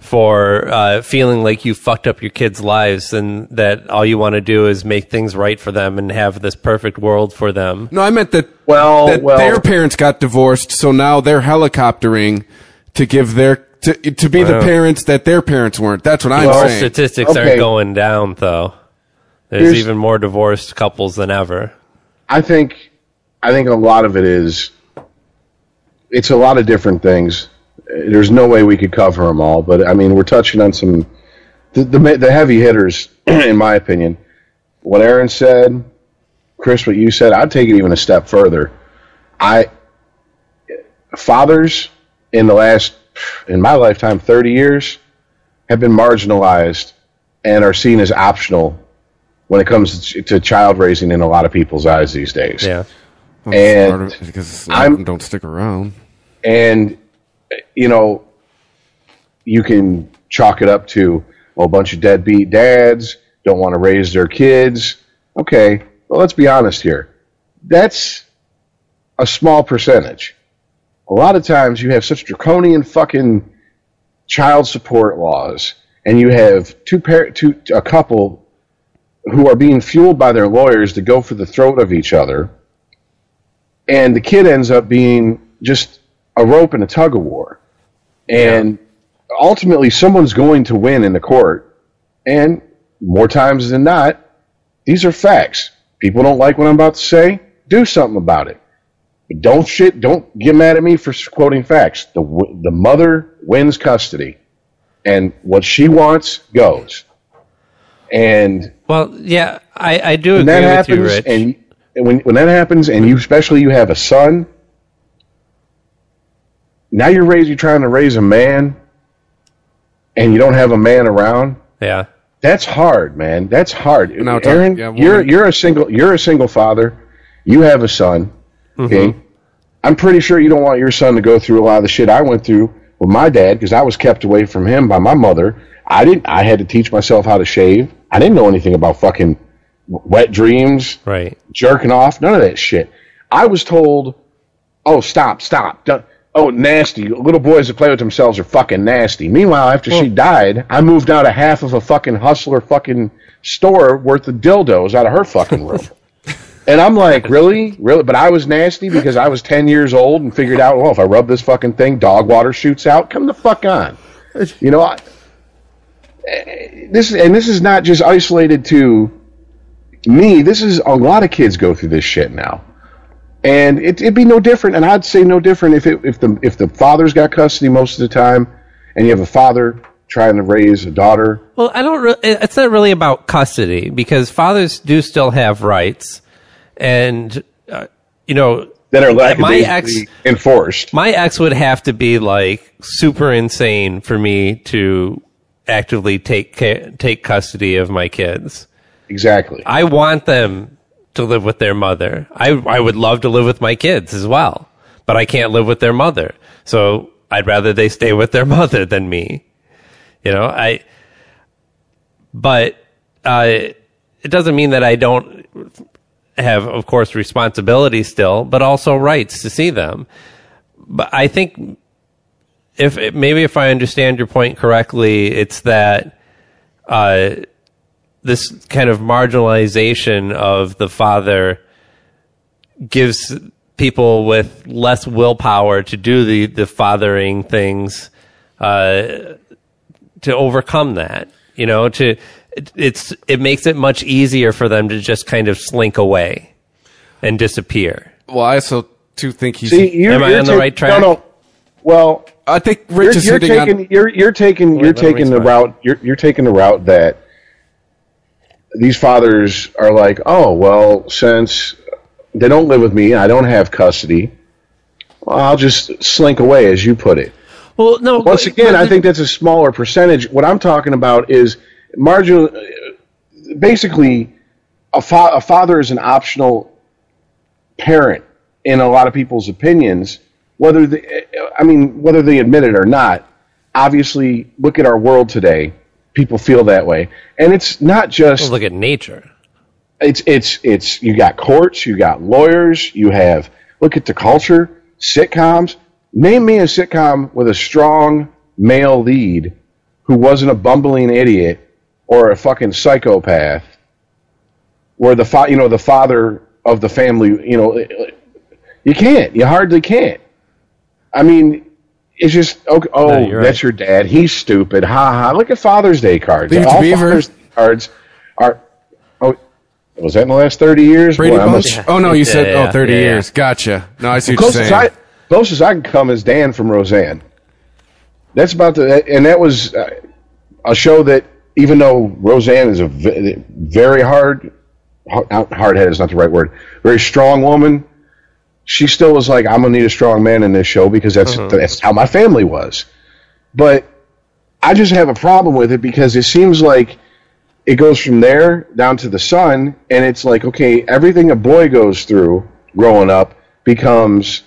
for uh, feeling like you fucked up your kids' lives and that all you want to do is make things right for them and have this perfect world for them. No, I meant that. Well, that well- their parents got divorced, so now they're helicoptering to give their to to be the parents that their parents weren't. That's what I'm Our saying. statistics Okay. aren't going down, though. There's Here's- even more divorced couples than ever. I think I think a lot of it is it's a lot of different things. There's no way we could cover them all, but I mean, we're touching on some the the, the heavy hitters, in my opinion. What Aaron said, Chris, what you said, I'd take it even a step further. I fathers in the last in my lifetime 30 years have been marginalized and are seen as optional when it comes to, to child raising in a lot of people's eyes these days. Yeah. And of it because a lot of I'm- them don't stick around. and you know you can chalk it up to well, a bunch of deadbeat dads don't want to raise their kids okay well let's be honest here that's a small percentage a lot of times you have such draconian fucking child support laws and you have two par- two a couple who are being fueled by their lawyers to go for the throat of each other and the kid ends up being just a rope and a tug of war. And ultimately, someone's going to win in the court. And more times than not, these are facts. People don't like what I'm about to say. Do something about it. But don't shit. Don't get mad at me for quoting facts. The the mother wins custody, and what she wants goes. And Well, yeah, I, I do when agree that with you, happens, Rich. and and when when that happens, and you especially you have a son, now you're raising, you're trying to raise a man, and you don't have a man around. yeah. That's hard, man. That's hard. Talk- Aaron, yeah, you're you're a single you're a single father. You have a son. Mm-hmm. Okay, I'm pretty sure you don't want your son to go through a lot of the shit I went through with my dad because I was kept away from him by my mother. I didn't. I had to teach myself how to shave. I didn't know anything about fucking wet dreams Right. jerking off, none of that shit. I was told, "Oh, stop, stop, don't, oh, nasty. Little boys that play with themselves are fucking nasty." Meanwhile, after she hmm. died, I moved out a half of a fucking hustler fucking store worth of dildos out of her fucking room. And I'm like, really, really? But I was nasty because I was 10 years old and figured out, well, if I rub this fucking thing, dog water shoots out. Come the fuck on. You know, I, this and this is not just isolated to me. This is a lot of kids go through this shit now, and it, it'd be no different. And I'd say no different if it, if the if the father's got custody most of the time, and you have a father trying to raise a daughter. Well, I don't. Re- it's not really about custody because fathers do still have rights, and uh, you know that are my ex enforced. my ex would have to be like super insane for me to actively take ca- take custody of my kids. Exactly. I want them to live with their mother. I I would love to live with my kids as well, but I can't live with their mother. So I'd rather they stay with their mother than me. You know, I but uh it doesn't mean that I don't have of course responsibility still, but also rights to see them. But I think if maybe if I understand your point correctly, it's that uh this kind of marginalization of the father gives people with less willpower to do the, the fathering things uh, to overcome that. You know, to it, it's it makes it much easier for them to just kind of slink away and disappear. Well, I also too think he's. See, you're, Am I you're on the right track? No, no. Well, I think you're, is you're taking on. you're you're taking you're taking the explain. route you're you're taking the route that these fathers are like, oh well, since they don't live with me, I don't have custody. Well, I'll just slink away, as you put it. Well, no. Once again, but I think that's a smaller percentage. What I'm talking about is marginal. Basically, a, fa- a father is an optional parent in a lot of people's opinions. Whether they, I mean, whether they admit it or not. Obviously, look at our world today. People feel that way, and it's not just look at nature. it's it's it's you got courts, you got lawyers, you have look at the culture, sitcoms. Name me a sitcom with a strong male lead who wasn't a bumbling idiot or a fucking psychopath, where the fa- you know the father of the family, you know, you can't, you hardly can't. I mean, it's just okay, oh, No, you're that's right. your dad. He's stupid. Ha ha. Look at Father's Day cards. Leave All Beaver. Father's Day cards are. Oh, was that in the last thirty years? Brady Boy, I'm a- Bunch? Oh no, you Yeah, said yeah, oh 30 yeah, yeah. years. Gotcha. No, I see what you're closest saying. I, closest I can come is Dan from Roseanne. That's about the, and that was uh, a show that even though Roseanne is a very hard, hard headed is not the right word, very strong woman. She still was like, I'm gonna need a strong man in this show because that's uh-huh. that's how my family was. But I just have a problem with it because it seems like it goes from there down to the son, and it's like, okay, everything a boy goes through growing up becomes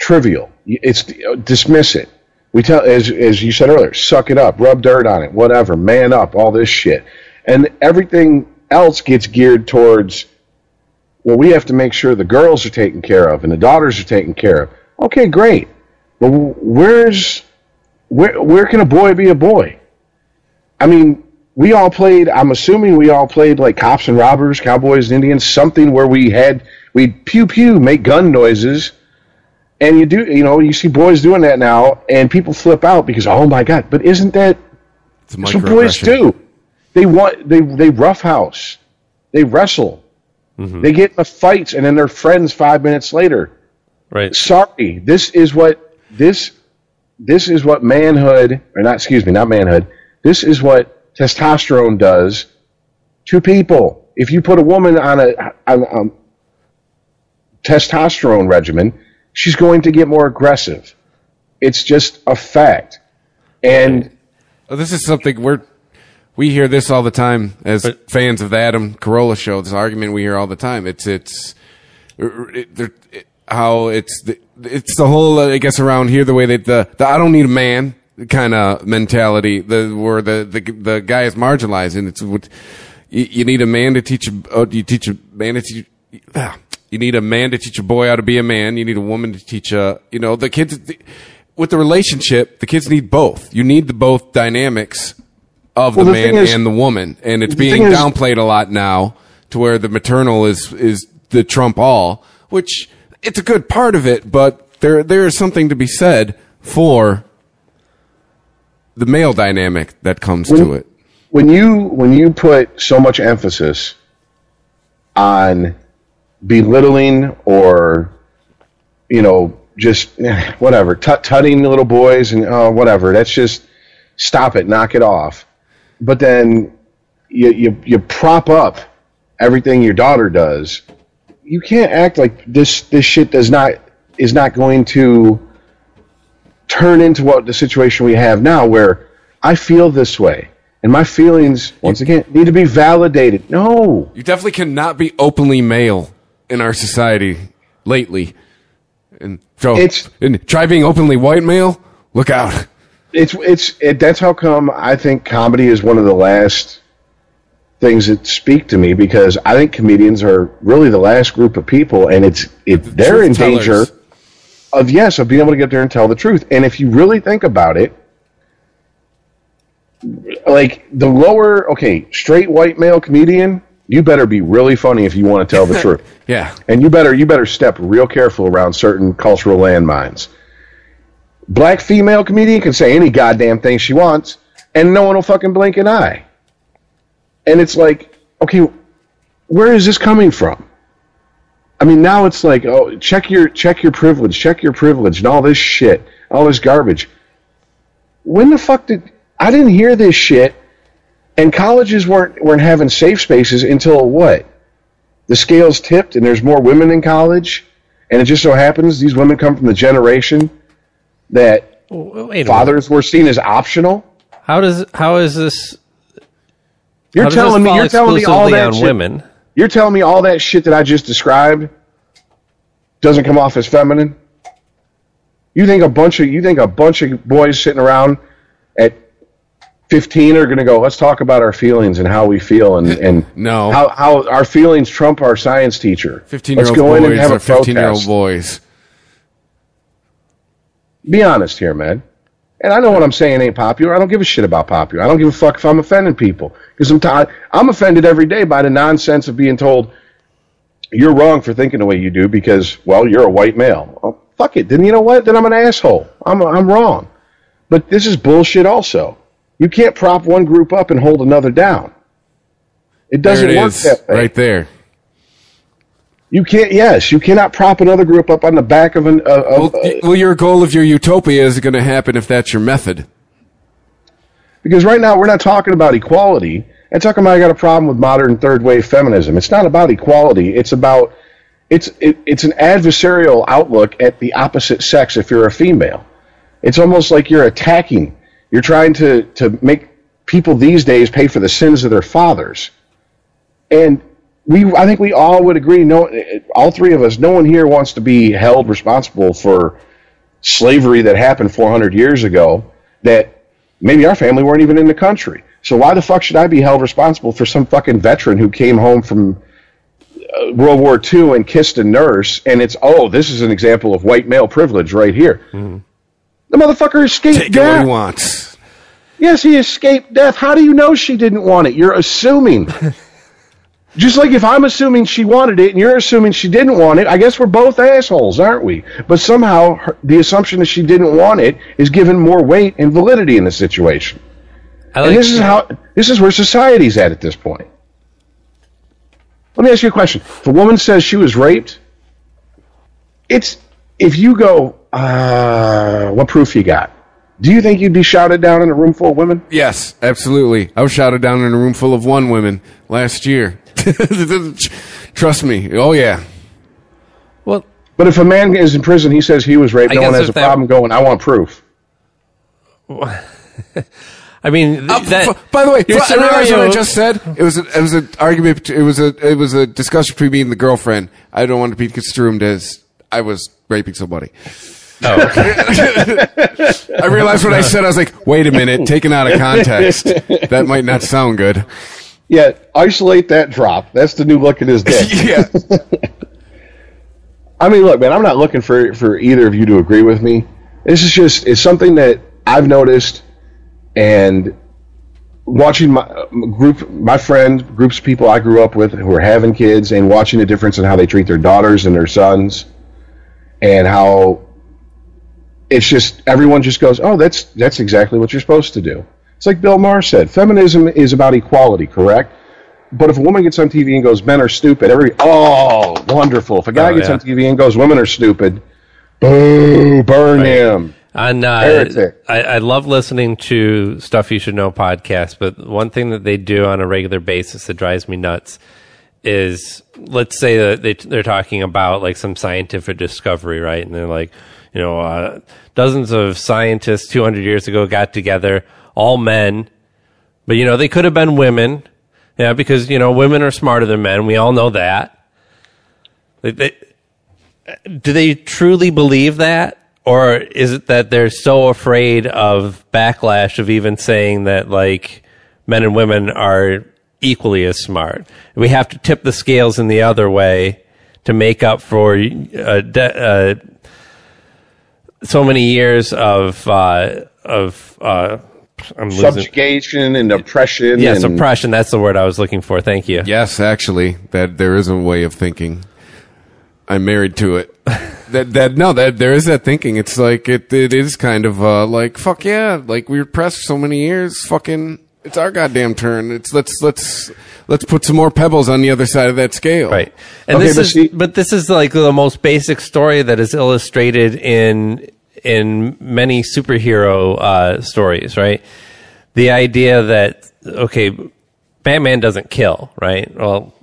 trivial. It's dismiss it. We tell, as as you said earlier, suck it up, rub dirt on it, whatever, man up, all this shit, and everything else gets geared towards. Well, we have to make sure the girls are taken care of and the daughters are taken care of. Okay, great, but where's where where can a boy be a boy? I mean, we all played. I'm assuming we all played like cops and robbers, cowboys and Indians, something where we had we pew pew make gun noises, and you do you know you see boys doing that now, and people flip out because oh my god, but isn't that It's what boys do? They want they they roughhouse, they wrestle, Mm-hmm. they get in the fights, and then they're friends five minutes later. Right. sorry this is what this this is what manhood or not excuse me not manhood this is what testosterone does to people. If you put a woman on a on a testosterone regimen she's going to get more aggressive. It's just a fact. And Oh, this is something we're we hear this all the time as But- fans of the Adam Carolla show. This argument we hear all the time. It's it's it, there- it, how it's the, it's the whole I guess around here the way that the, the I don't need a man kind of mentality the where the, the the guy is marginalizing. It's what you, you need a man to teach a oh, you teach a man to teach. ah, You need a man to teach a boy how to be a man. You need a woman to teach a, you know, the kids, with the relationship, the kids need both. You need the both dynamics of Well, the the man is- and the woman. And it's being thing is- downplayed a lot now to where the maternal is is the trump all, which it's a good part of it, but there there is something to be said for the male dynamic that comes When- to it. when you when you put so much emphasis on belittling or you know just eh, whatever tut tutting little boys and uh, whatever that's just stop it knock it off but then you, you you prop up everything your daughter does you can't act like this this shit does not is not going to turn into what the situation we have now where I feel this way and my feelings once again need to be validated. No. You definitely cannot be openly male in our society lately. And so It's- and try being openly white male. Look out. It's it's it, that's how come I think comedy is one of the last things that speak to me because I think comedians are really the last group of people and it's it they're in truth danger of yes of being able to get there and tell the truth. And if you really think about it like the lower okay, straight white male comedian, you better be really funny if you want to tell the truth. Yeah. And you better you better step real careful around certain cultural landmines. Black female comedian can say any goddamn thing she wants, and no one will fucking blink an eye. And it's like, okay, where is this coming from? I mean, now it's like, oh, check your check your privilege, check your privilege, and all this shit, all this garbage. When the fuck did I didn't hear this shit? And colleges weren't weren't having safe spaces until what? the scales tipped and there's more women in college and it just so happens these women come from the generation that Wait fathers were seen as optional How does how is this? you're telling this me you're telling me all that on shit, women? you're telling me all that shit that i just described doesn't come off as feminine you think a bunch of you think a bunch of boys sitting around at 15 are going to go let's talk about our feelings and how we feel and and No. how, how our feelings trump our science teacher 15 year old go in and boys have are 15 year old boys. Be honest here, man. And I know what I'm saying ain't popular. I don't give a shit about popular. I don't give a fuck if I'm offending people because I'm t- I'm offended every day by the nonsense of being told you're wrong for thinking the way you do because well you're a white male. Oh, fuck it. Then you know what? Then I'm an asshole. I'm I'm wrong. But this is bullshit. Also, you can't prop one group up and hold another down. It doesn't it work is, that way. right there. You can't. Yes, you cannot prop another group up on the back of an. Uh, of, Well, well, your goal of your utopia is going to happen if that's your method. Because right now we're not talking about equality. I'm talking about I got a problem with modern third wave feminism. It's not about equality. It's about it's it, it's an adversarial outlook at the opposite sex if you're a female. It's almost like you're attacking. You're trying to to make people these days pay for the sins of their fathers. And we I think we all would agree no all three of us no one here wants to be held responsible for slavery that happened 400 years ago that maybe our family weren't even in the country. So why the fuck should I be held responsible for some fucking veteran who came home from uh, World War II and kissed a nurse and it's oh this is an example of white male privilege right here. The motherfucker escaped Take it what he wants. Yes, he escaped death. How do you know she didn't want it? You're assuming. Just like if I'm assuming she wanted it and you're assuming she didn't want it, I guess we're both assholes, aren't we? But somehow her, the assumption that she didn't want it is given more weight and validity in the situation. I and this is how this is where society's at at this point. Let me ask you a question. If a woman says she was raped, it's if you go, uh, what proof you got? Do you think you'd be shouted down in a room full of women? Yes, absolutely. I was shouted down in a room full of one women last year. Trust me. Oh yeah. well. But if a man is in prison, he says he was raped. I no one has a that- problem going. I want proof. I mean, Uh, that, f- by the way, your f- I realize what I just said. It was a, it was an argument. It was a it was a discussion between me and the girlfriend. I don't want to be construed as I was raping somebody. Oh, okay. I realized what I said. I was like, wait a minute, taken out of context, that might not sound good. Yeah, isolate that drop. That's the new look at his dick. yeah. I mean, look, man, I'm not looking for for either of you to agree with me. This is just it's something that I've noticed, and watching my uh, group, my friends, groups of people I grew up with who are having kids, and watching the difference in how they treat their daughters and their sons, and how it's just everyone just goes, "Oh, that's that's exactly what you're supposed to do." It's like Bill Maher said, feminism is about equality, correct? But if a woman gets on TV and goes, "Men are stupid," every oh, wonderful. If a guy Oh, gets yeah. on TV and goes, "Women are stupid," boo, burn him. And uh, I, I love listening to Stuff You Should Know podcast, but one thing that they do on a regular basis that drives me nuts is let's say that they, they're talking about like some scientific discovery, right? And they're like, you know, uh, dozens of scientists 200 years ago got together, all men, but you know, they could have been women, yeah, because you know, women are smarter than men. We all know that. They, they, do they truly believe that? Or is it that they're so afraid of backlash of even saying that like men and women are equally as smart? We have to tip the scales in the other way to make up for uh, de- uh, so many years of uh, of I'm losing. Subjugation and oppression. Yes, and, oppression. That's the word I was looking for. Thank you. Yes, actually, that there is a way of thinking. I'm married to it. that that no, that there is that thinking. It's like it it is kind of uh, like fuck yeah, like we were pressed for so many years. Fucking, it's our goddamn turn. It's let's let's let's put some more pebbles on the other side of that scale. Right. And Okay, this but is see- but this is like the most basic story that is illustrated in in many superhero uh, stories, right? The idea that okay, Batman doesn't kill, right? Well,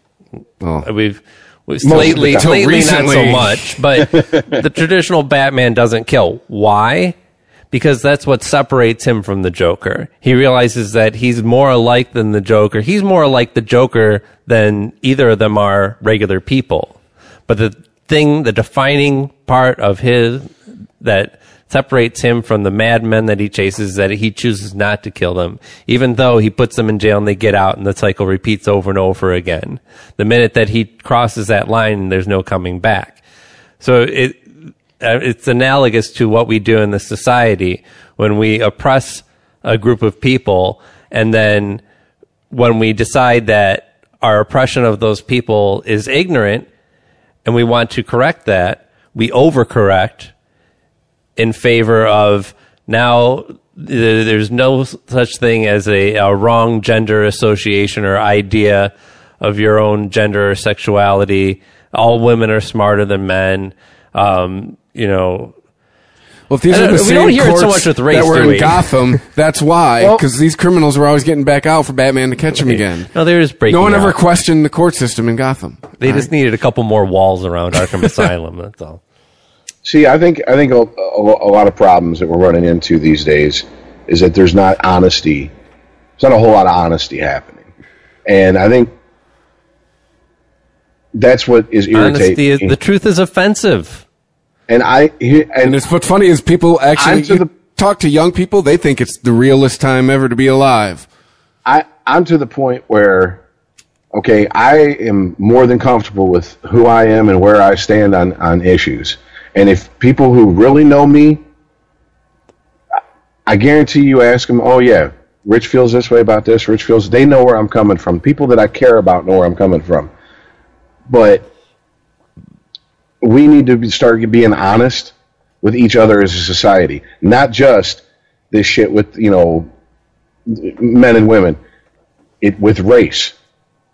Oh. we've, we've lately lately not so much, but the traditional Batman doesn't kill. Why? Because that's what separates him from the Joker. He realizes that he's more alike than the Joker. He's more like the Joker than either of them are regular people. But the thing, the defining part of his that separates him from the madmen that he chases that he chooses not to kill them, even though he puts them in jail and they get out and the cycle repeats over and over again. The minute that he crosses that line, there's no coming back. So it, uh, it's analogous to what we do in the society when we oppress a group of people and then when we decide that our oppression of those people is ignorant and we want to correct that, we overcorrect in favor of now there's no such thing as a, a wrong gender association or idea of your own gender or sexuality. All women are smarter than men. Um, you know, Well, if these are don't- the we same don't hear it so much with race, that were in we? Gotham, that's why. Well- Because these criminals were always getting back out for Batman to catch them again. no, they're just breaking. No one ever questioned the court system in Gotham. They just needed a couple more walls around Arkham Asylum. That's all. See, I think I think a, a, a lot of problems that we're running into these days is that there's not honesty. There's not a whole lot of honesty happening, and I think that's what is Honesty irritating. is the truth is offensive. and I and And it's what's funny is people actually to the- talk to young people. They think it's the realest time ever to be alive. I I'm to the point where okay, I am more than comfortable with who I am and where I stand on on issues. And if people who really know me, I- guarantee you ask them, "Oh yeah, Rich feels this way about this. Rich feels." They know where I'm coming from. People that I care about know where I'm coming from. But we need to start being honest with each other as a society, not just this shit with you know men and women it with race.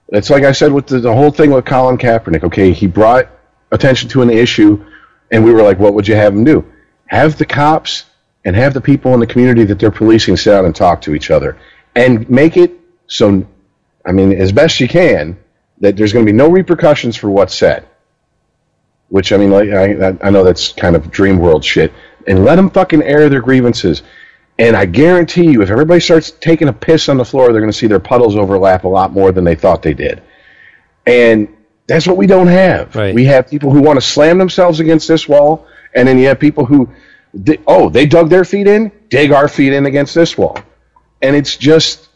It's like I said with the, the whole thing with Colin Kaepernick. Okay, he brought attention to an issue, and we were like, "What would you have them do? Have the cops and have the people in the community that they're policing sit down and talk to each other, and make it so. I mean, as best you can, that there's going to be no repercussions for what's said. Which I mean, like I, I know that's kind of dream world shit, and let them fucking air their grievances. And I guarantee you, if everybody starts taking a piss on the floor, they're going to see their puddles overlap a lot more than they thought they did. And that's what we don't have. Right. We have people who want to slam themselves against this wall, and then you have people who, di- oh, they dug their feet in, dig our feet in against this wall. And it's just,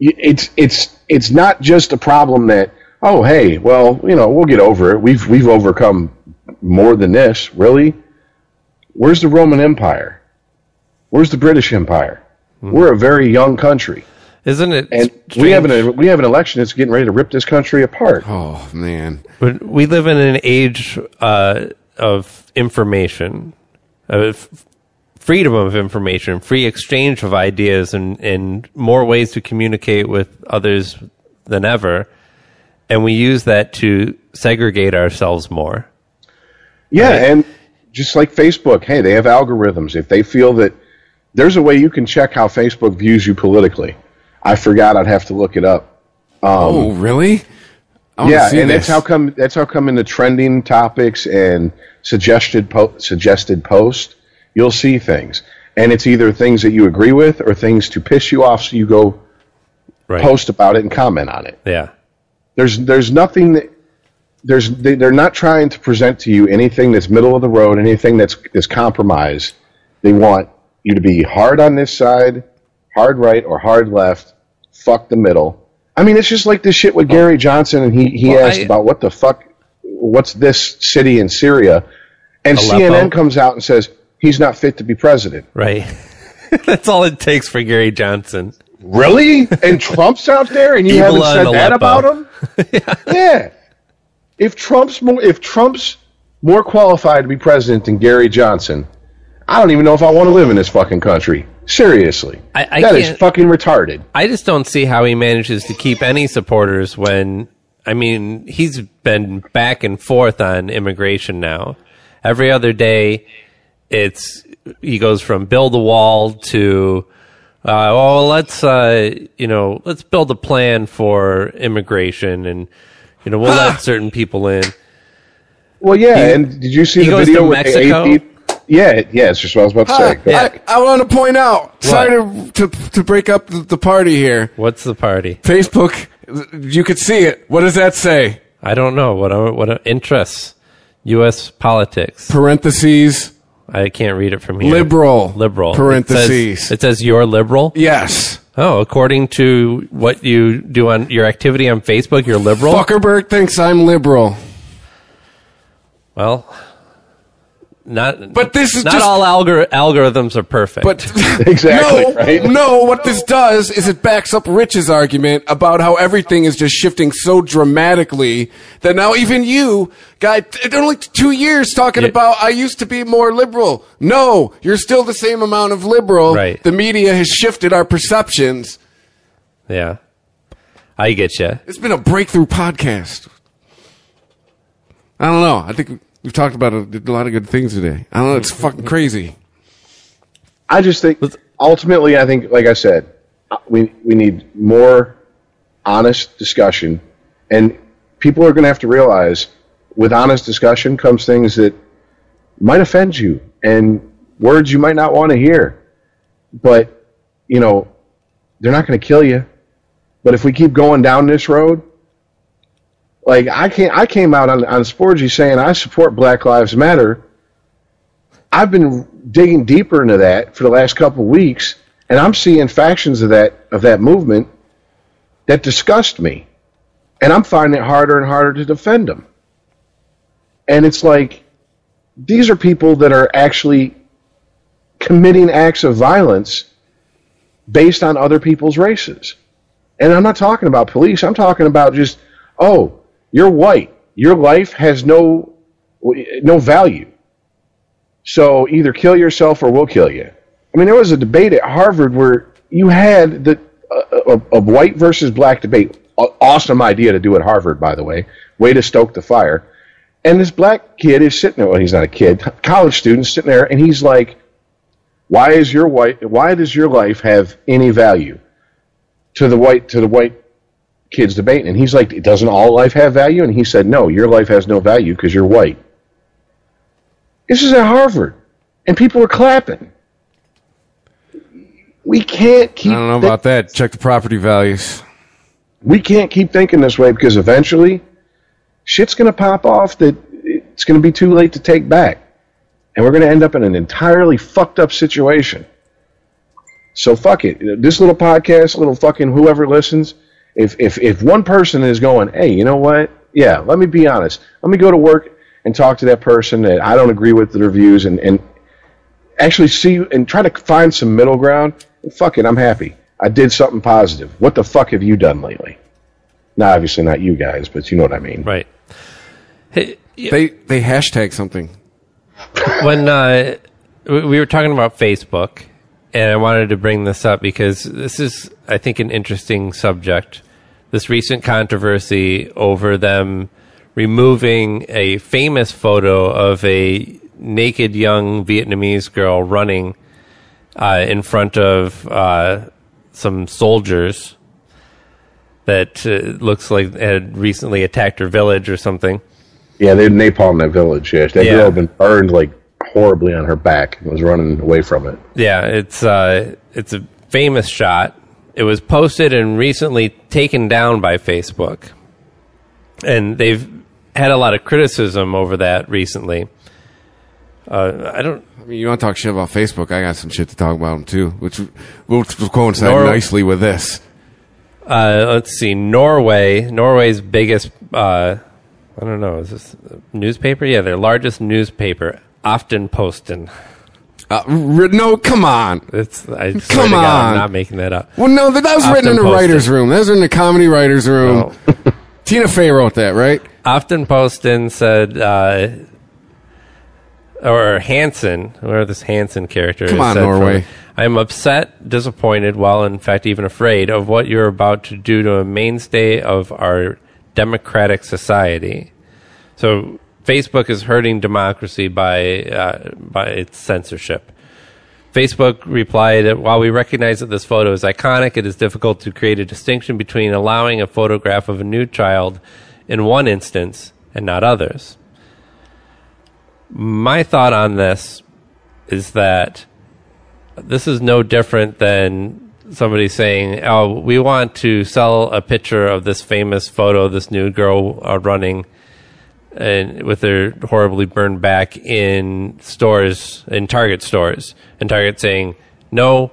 it's it's it's not just a problem that, oh, hey, well, you know, we'll get over it. We've we've overcome more than this. Really, where's the Roman Empire? Where's the British Empire? Hmm. We're a very young country, Isn't it? and we have an we have an election that's getting ready to rip this country apart. Oh man. But we live in an age uh, of information, of freedom of information, free exchange of ideas, and, and more ways to communicate with others than ever. And we use that to segregate ourselves more. Yeah, and just like Facebook, hey, they have algorithms. If they feel that there's a way you can check how Facebook views you politically. I forgot I'd have to look it up. Um, oh really? I yeah, see and this. that's how come that's how come in the trending topics and suggested po- suggested post, you'll see things. And it's either things that you agree with or things to piss you off so you go Right. post about it and comment on it. Yeah. There's there's nothing that there's they, they're not trying to present to you anything that's middle of the road, anything that's that's compromise. They want you to be hard on this side, hard right, or hard left. Fuck the middle. I mean, it's just like this shit with oh. Gary Johnson, and he he Well, asked I- about what the fuck, what's this city in Syria, and Aleppo? CNN comes out and says he's not fit to be president. Right. That's all it takes for Gary Johnson. Really? And Trump's out there, and you haven't said that about him? yeah. If Trump's more, if Trump's more qualified to be president than Gary Johnson, I don't even know if I want to live in this fucking country. Seriously, I- I that is fucking retarded. I just don't see how he manages to keep any supporters when, I mean, he's been back and forth on immigration now. Every other day, it's, he goes from build a wall to, uh, well, let's, uh, you know, let's build a plan for immigration and, you know, we'll let certain people in. Well, yeah, and did you see the video with Mexico? the AP? Yeah, yeah, it's just what I was about to say. Go ahead. I, I want to point out. Sorry to, to to break up the, the party here. What's the party? Facebook, you could see it. What does that say? I don't know. What are, what are interests? U.S. politics. Parentheses. I can't read it from here. Liberal. Liberal. Parentheses. It says, it says you're liberal. Yes. Oh, according to what you do on your activity on Facebook, you're liberal. Zuckerberg thinks I'm liberal. Well, not. But this is not just- all algor- algorithms are perfect. But Exactly, no, right? no. What this does is it backs up Rich's argument about how everything is just shifting so dramatically that now even you, guy, t- only two years talking Yeah. about I used to be more liberal. No, you're still the same amount of liberal. Right. The media has shifted our perceptions. yeah, I get you. It's been a breakthrough podcast. I don't know. I think we've talked about a, a lot of good things today. I don't know. It's fucking crazy. I just think ultimately, I think, like I said, uh, we we need more honest discussion, and people are going to have to realize, with honest discussion comes things that might offend you and words you might not want to hear, but you know, they're not going to kill you. But if we keep going down this road, like I can't, I came out on on Sporgy saying I support Black Lives Matter. I've been digging deeper into that for the last couple of weeks, and I'm seeing factions of that of that movement that disgust me, and I'm finding it harder and harder to defend them. And it's like these are people that are actually committing acts of violence based on other people's races. And I'm not talking about police. I'm talking about just, oh, you're white. Your life has no no value. So either kill yourself or we'll kill you. I mean, there was a debate at Harvard where you had the a, a, a white versus black debate. Awesome idea to do at Harvard, by the way. Way to stoke the fire. And this black kid is sitting there. Well, he's not a kid, college student sitting there, and he's like, "Why is your white? Why does your life have any value?" To the white to the white kid's debate, and he's like, "Doesn't all life have value?" And he said, "No, your life has no value because you're white." This is at Harvard, and people are clapping. We can't keep. I don't know thi- about that. Check the property values. we can't keep thinking this way because eventually, shit's going to pop off that it's going to be too late to take back, and we're going to end up in an entirely fucked up situation. So fuck it. This little podcast, little fucking whoever listens, if if if one person is going, hey, you know what? Yeah, let me be honest. Let me go to work and talk to that person that I don't agree with their views, and and actually see and try to find some middle ground. fuck it, I'm happy. I did something positive. What the fuck have you done lately? Now, obviously not you guys, but you know what I mean. Right. Hey, They they hashtag something. when uh, we we were talking about Facebook, and I wanted to bring this up because this is, I think, an interesting subject. This recent controversy over them removing a famous photo of a naked young Vietnamese girl running uh, in front of uh, some soldiers that uh, looks like had recently attacked her village or something. Yeah, they napalm that village. Yeah, that Yeah. girl had been burned like horribly on her back and was running away from it. Yeah, it's uh, it's a famous shot. It was posted and recently taken down by Facebook, and they've had a lot of criticism over that recently. Uh, I don't. I mean, you want to talk shit about Facebook? I got some shit to talk about them too, which will coincide Nor- nicely with this. Uh, let's see, Norway, Norway's biggest. Uh, I don't know. Is this a newspaper? Yeah, their largest newspaper, often Aftenposten. Uh, no, come on. It's I swear Come to God, on. I'm not making that up. Well, no, that, that was written in a writer's room. That was in the comedy writer's room. Tina Fey wrote that, right? Aftenposten said, uh, or Hansen, whoever this Hansen character Come on, said Norway. I am upset, disappointed, well, in fact, even afraid of what you're about to do to a mainstay of our democratic society. So, Facebook is hurting democracy by uh, by its censorship. Facebook replied that while we recognize that this photo is iconic, it is difficult to create a distinction between allowing a photograph of a nude child in one instance and not others. My thought on this is that this is no different than somebody saying, "Oh, we want to sell a picture of this famous photo, this nude girl uh, running." And with their horribly burned back in stores in Target stores, and Target saying, "No,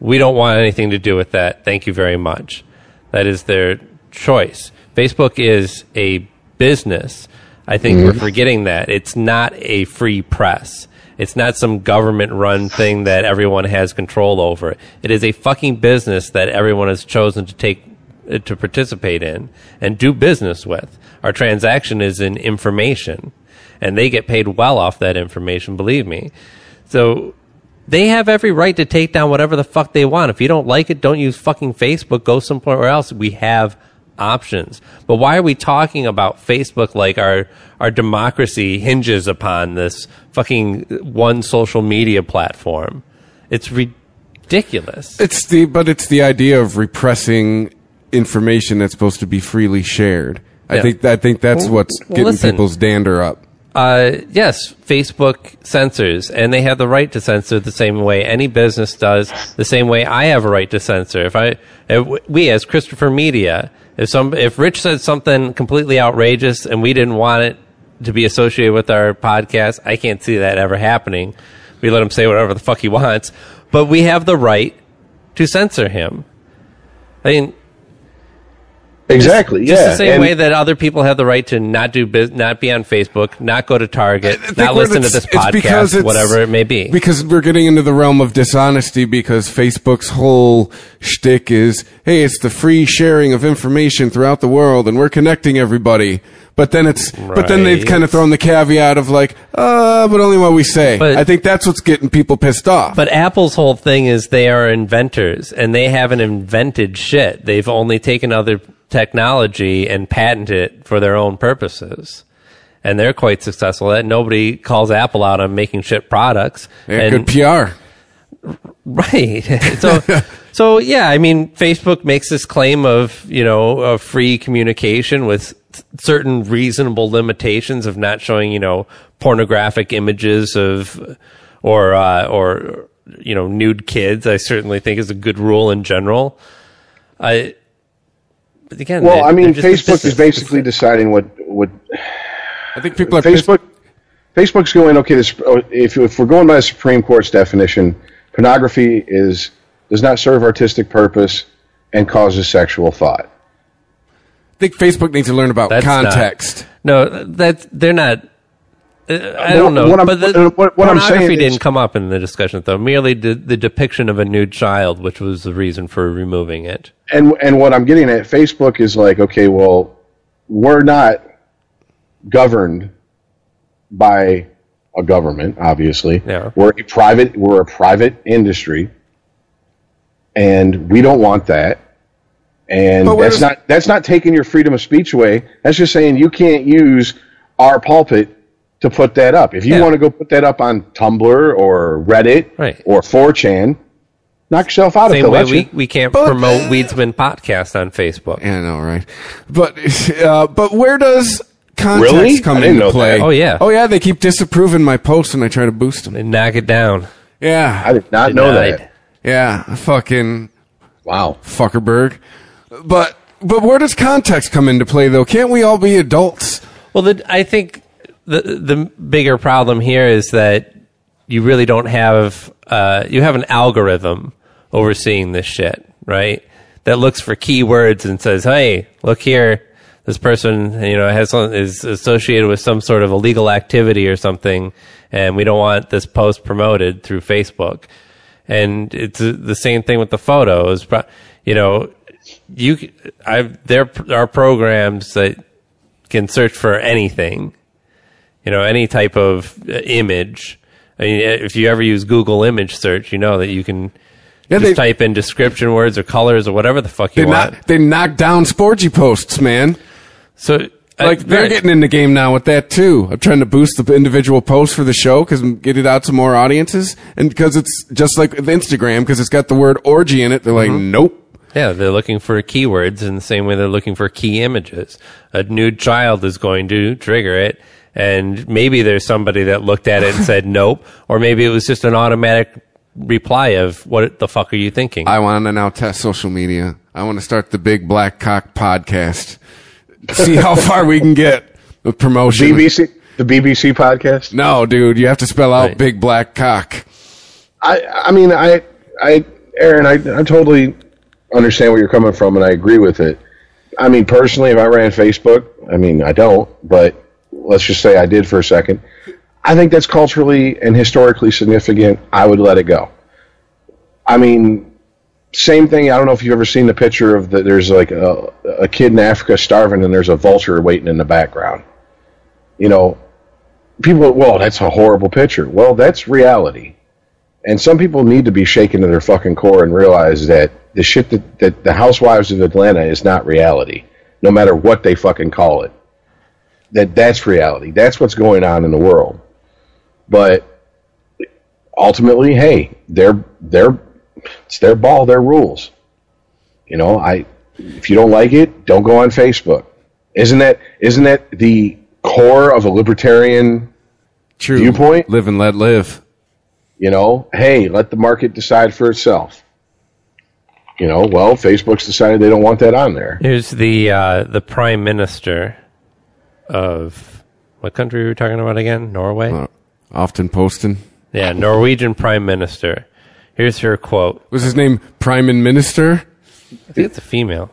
we don't want anything to do with that. Thank you very much." That is their choice. Facebook is a business. I think we're mm-hmm. forgetting that it's not a free press. It's not some government run thing that everyone has control over. It is a fucking business that everyone has chosen to take to participate in and do business with. Our transaction is in information, and they get paid well off that information, believe me. So they have every right to take down whatever the fuck they want. If you don't like it, don't use fucking Facebook. Go somewhere else. We have options. But why are we talking about Facebook like our our democracy hinges upon this fucking one social media platform? It's ridiculous. It's the but it's the idea of repressing information that's supposed to be freely shared. I Yeah. think I think that's Well, what's getting listen. people's dander up. Uh, yes, Facebook censors, and they have the right to censor the same way any business does, the same way I have a right to censor. If I, if we as Christopher Media, if some, if Rich said something completely outrageous and we didn't want it to be associated with our podcast, I can't see that ever happening. We let him say whatever the fuck he wants, but we have the right to censor him. I mean, Exactly. just yeah. the same and- way that other people have the right to not do bus- not be on Facebook, not go to Target, not listen to this podcast, whatever it may be. Because we're getting into the realm of dishonesty because Facebook's whole shtick is, hey, it's the free sharing of information throughout the world and we're connecting everybody. But then it's, but then they've kind of thrown the caveat of like, uh, but only what we say. But- I think that's what's getting people pissed off. But Apple's whole thing is they are inventors and they haven't invented shit. They've only taken other technology and patent it for their own purposes. And they're quite successful at it. Nobody calls Apple out on making shit products. And good PR. Right. so, so yeah, I mean, Facebook makes this claim of, you know, of free communication with certain reasonable limitations of not showing, you know, pornographic images of, or, uh, or, you know, nude kids. I certainly think is a good rule in general. I, but again, Well, I mean, they're just a Facebook is business. basically deciding what what I think people are pissed- Facebook. Facebook's going okay. This, oh, if if we're going by the Supreme Court's definition, pornography is does not serve artistic purpose and causes sexual thought. I think Facebook needs to learn about That's not- context. No, that's they're not. I don't know. What I'm- but the what- what I'm pornography saying is- didn't come up in the discussion, though. Merely the, the depiction of a nude child, which was the reason for removing it. and and what I'm getting at, Facebook is like, okay, well, we're not governed by a government, obviously. Yeah. We're a private. We're a private industry, and we don't want that. And that's not that's not taking your freedom of speech away. That's just saying you can't use our pulpit to put that up. If you Yeah. want to go put that up on Tumblr or Reddit Right. or 4chan, knock yourself out. if Same they'll way let we, we can't But- promote Weedsman podcast on Facebook. Yeah, I know, right? But uh, but where does context Really? come into play? that. Oh, yeah. oh yeah. They keep disapproving my posts, and I try to boost them. They knock it down. Yeah, I did not know that. yeah, fucking Wow. fuckerberg. But but where does context come into play though? Can't we all be adults? Well, the, I think the the bigger problem here is that you really don't have uh, you have an algorithm overseeing this shit, right? That looks for keywords and says, "Hey, look here, this person you know has is associated with some sort of illegal activity or something, and we don't want this post promoted through Facebook." And it's the same thing with the photos. You know, you I there are programs that can search for anything, you know, any type of uh, image. I mean, if you ever use Google image search, you know that you can Yeah, just they- type in description words or colors or whatever the fuck you want. knock they knock down sporgy posts, man. so, Like uh, they're right. getting in the game now with that too. I'm trying to boost the individual posts for the show because get it out to more audiences, and because it's just like with Instagram because it's got the word orgy in it. They're like, Mm-hmm. nope. Yeah, they're looking for keywords in the same way they're looking for key images. A nude child is going to trigger it, and maybe there's somebody that looked at it and said nope, or maybe it was just an automatic reply of what the fuck are you thinking? I want to now test social media. I want to start the Big Black Cock podcast. See how far we can get with promotion. BBC, the BBC podcast. No, dude, you have to spell out Right. Big Black Cock. I, I mean, I, I, Aaron, I, I totally understand where you're coming from, and I agree with it. I mean, personally, if I ran Facebook, I mean, I don't, but let's just say I did for a second. I think that's culturally and historically significant. I would let it go. I mean, same thing. I don't know if you've ever seen the picture of the, there's like a, a kid in Africa starving, and there's a vulture waiting in the background. You know, people, well, that's a horrible picture. Well, that's reality. And some people need to be shaken to their fucking core and realize that the shit that, that the Housewives of Atlanta is not reality, no matter what they fucking call it. That that's reality. That's what's going on in the world. But ultimately, hey, they're they're it's their ball, their rules. You know, I if you don't like it, don't go on Facebook. Isn't that isn't that the core of a libertarian True. Viewpoint? Live and let live. You know, hey, let the market decide for itself. You know, well, Facebook's decided they don't want that on there. Here's the uh, the prime minister of what country were we talking about again? Norway. Uh, Aftenposten. Yeah, Norwegian prime minister. Here's her quote. Was his name Prime Minister? I think it's a female.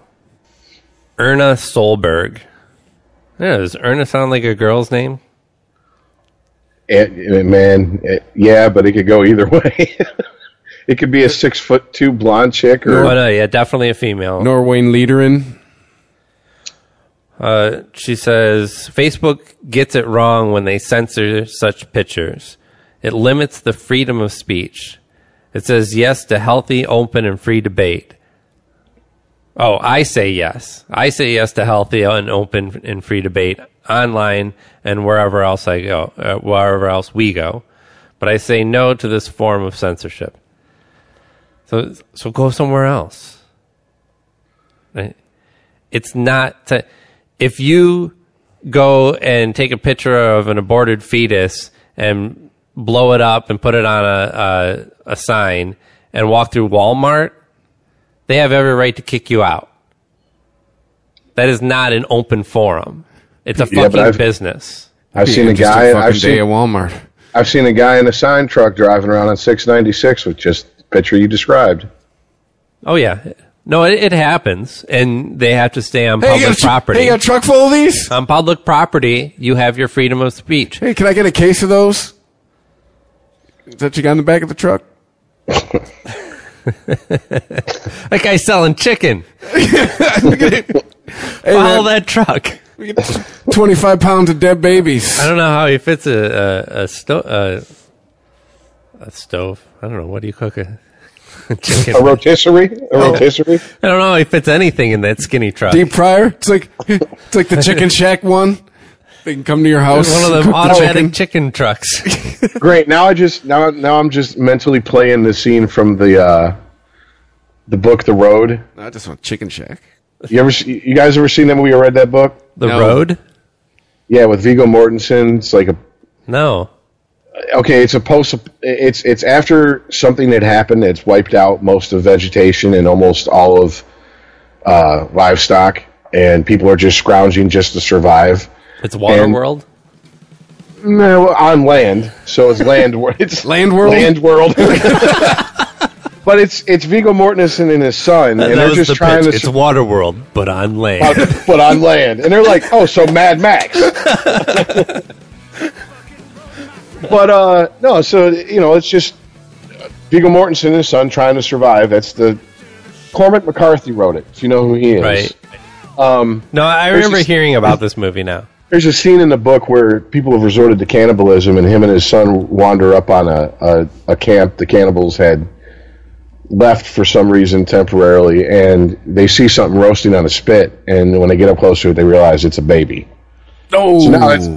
Erna Solberg. Yeah, does Erna sound like a girl's name? It, it- man, it- yeah, but it could go either way. it could be a six foot two blonde chick, or Oh no, yeah, definitely a female. Norwayne Leaderin. Uh, she says Facebook gets it wrong when they censor such pictures. It limits the freedom of speech. It says yes to healthy, open, and free debate. Oh, I say yes. I say yes to healthy and open and free debate online and wherever else I go, uh, wherever else we go. But I say no to this form of censorship. So, so go somewhere else. It's not to, if you go and take a picture of an aborted fetus and blow it up and put it on a, a, a sign and walk through Walmart, they have every right to kick you out. That is not an open forum. It's a Yeah, fucking I've- business. I've seen a guy. fucking I've day seen, at Walmart. I've seen a guy in a sign truck driving around on six ninety six with just the picture you described. Oh yeah, No, it, it happens, and they have to stay on Hey, public tr- property. hey, you got a truck full of these? on public property, you have your freedom of speech. Hey, can I get a case of those? Is that you got in the back of the truck? That guy's selling chicken. Hey, Follow man, that truck. 25 pounds of dead babies. I don't know how he fits a a, a, sto- a, a stove. I don't know. What do you cook a, a chicken? A rotisserie? A rotisserie? I don't know if it's anything in that skinny truck. Deep fryer? It's like it's like the chicken shack one. They can come to your house. One of cook them the automatic chicken. chicken trucks. Great. Now I just now now I'm just mentally playing the scene from the uh, the book The Road. I just want chicken shack. You ever see, you guys ever seen that movie or read that book? The No. road? Yeah, with Viggo Mortensen. It's like a No. Okay. It's a post. It's it's after something had happened. It's wiped out most of vegetation and almost all of uh, livestock, and people are just scrounging just to survive. It's water world. No, on land. So it's land. wor- It's Land world? Land world. but it's it's Viggo Mortensen and his son, and That they're just the trying pitch. to It's water world, but on land. but on land, and they're like, "Oh, so Mad Max." but uh, no, so you know, it's just Viggo Mortensen and his son trying to survive. That's the Cormac McCarthy wrote it. So you know who he is, right. Um, No, I remember hearing about this movie now. there's a scene in the book where people have resorted to cannibalism, and him and his son wander up on a, a, a camp the cannibals had left for some reason temporarily, and they see something roasting on a spit, and when they get up close to it, they realize it's a baby. No. So now it's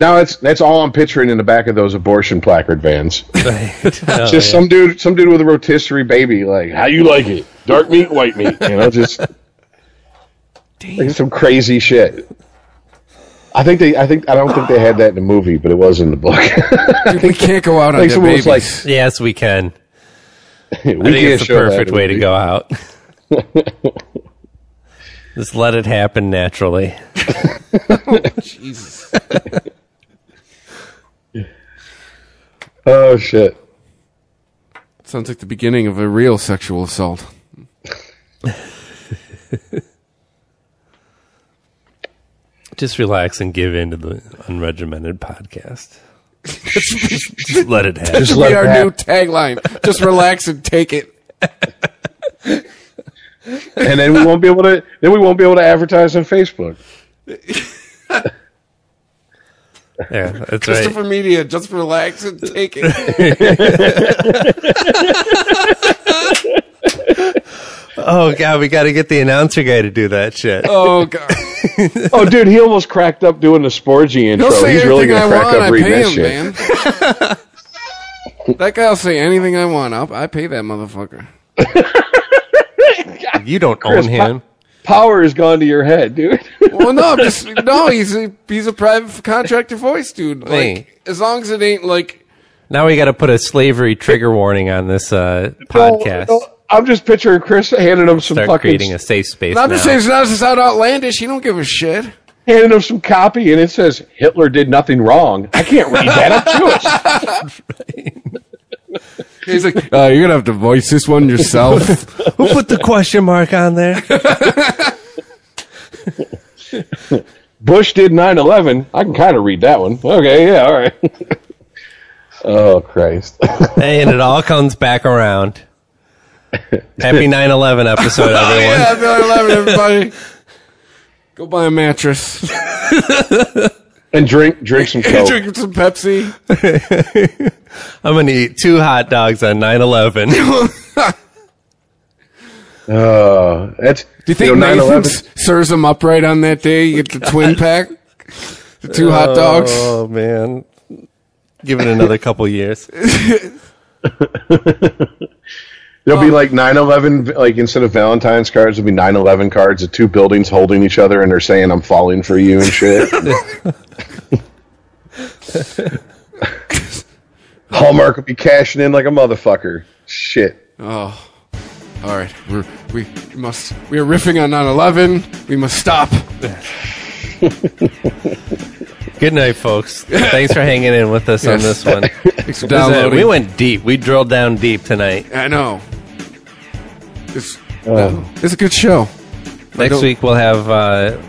now it's that's all I'm picturing in the back of those abortion placard vans. Oh, just some dude, some dude with a rotisserie baby, like how you like it, dark meat, white meat, you know, just like some crazy shit. I think they, I think I don't think they had that in the movie, but it was in the book. Dude, we can't go out on Like dead was babies. like- Yes, we can. we I think it's the perfect in the way to go out. Just let it happen naturally. Oh, Jesus. Oh shit! Sounds like the beginning of a real sexual assault. Just relax and give in to the unregimented podcast. Just let it happen. This will let be our happen. new tagline. Just relax and take it. And then we won't be able to, then we won't be able to advertise on Facebook. Yeah, that's right. Christopher Media, just relax and take it. Oh god, we got to get the announcer guy to do that shit. Oh god. Oh, dude, he almost cracked up doing the Sporgy intro. He'll say He's really gonna I crack want. up I reading that him, shit. man. that guy'll say anything I want. I'll, I pay that motherfucker. You don't Chris, own him. Power has gone to your head, dude. Well, no, I'm just no. He's a he's a private contractor voice, dude. Like Hey. as long as it ain't like Now we got to put a slavery trigger warning on this uh, podcast. No, no, I'm just picturing Chris handing him some Start fucking creating a safe space. No, I'm just saying it's not it's not outlandish. He don't give a shit. handing him some copy, and it says Hitler did nothing wrong. I can't read that. I'm Jewish. He's like, uh, you're gonna have to voice this one yourself. Who put the question mark on there? Bush did 9/11. I can kind of read that one. Okay, yeah, all right. oh Christ! hey, and it all comes back around. Happy 9/11 episode, everyone. yeah, happy 9/11, everybody. Go buy a mattress. And drink drink some coke. Drink some Pepsi. I'm gonna eat two hot dogs on 9/11. Uh, that's Do you think know, 9/11 serves them upright on that day? You get the twin pack, the two hot dogs. Oh man, give it another couple years. There'll be like 9/11, like instead of Valentine's cards, there'll be 9/11 cards of two buildings holding each other, and they're saying "I'm falling for you" and shit. Hallmark will be cashing in like a motherfucker. Shit. Oh, all right. We're, we must. We are riffing on 9/11. We must stop. Good night, folks. Thanks for hanging in with us on this one. Thanks for downloading. We went deep. We drilled down deep tonight. I know. Just Oh. It's a good show. Next week we'll have uh,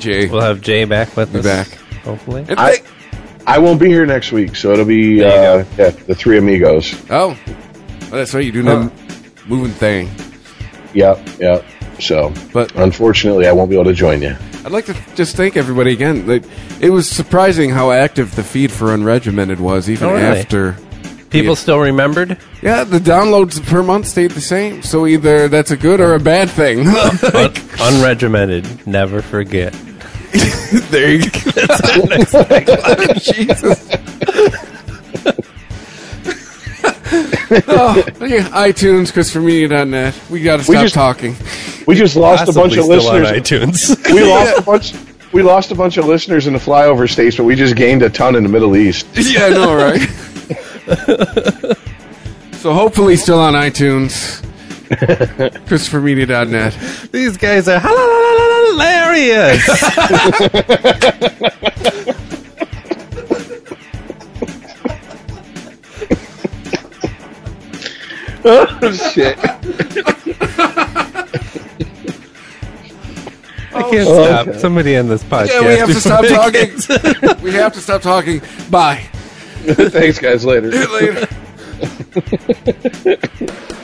Jay. we'll have Jay back with Be us. back. Hopefully. And I I won't be here next week, so it'll be uh, yeah, the three amigos. oh, oh, that's right. You're doing that moving thing. Yep, yep. So, But- unfortunately, I won't be able to join you. I'd like to just thank everybody again. Like, it was surprising how active the feed for Unregimented was, even Oh, really? after. People Yeah. still remembered. Yeah, the downloads per month stayed the same. So either that's a good or a bad thing. Un- unregimented. Never forget. there you go. Jesus. oh, yeah, iTunes, ChristopherMedia.net. We got to We stop just- talking. We just lost a bunch of Possibly still on listeners. iTunes. We lost a bunch. We lost a bunch of listeners in the flyover states, but we just gained a ton in the Middle East. Yeah, I know, right? so hopefully still on iTunes. ChristopherMedia.net. These guys are hilarious. oh Shit. I can't oh, stop. Somebody end this podcast. Yeah, we have to before stop talking. get- we have to stop talking. Bye. Thanks, guys. Later. Later.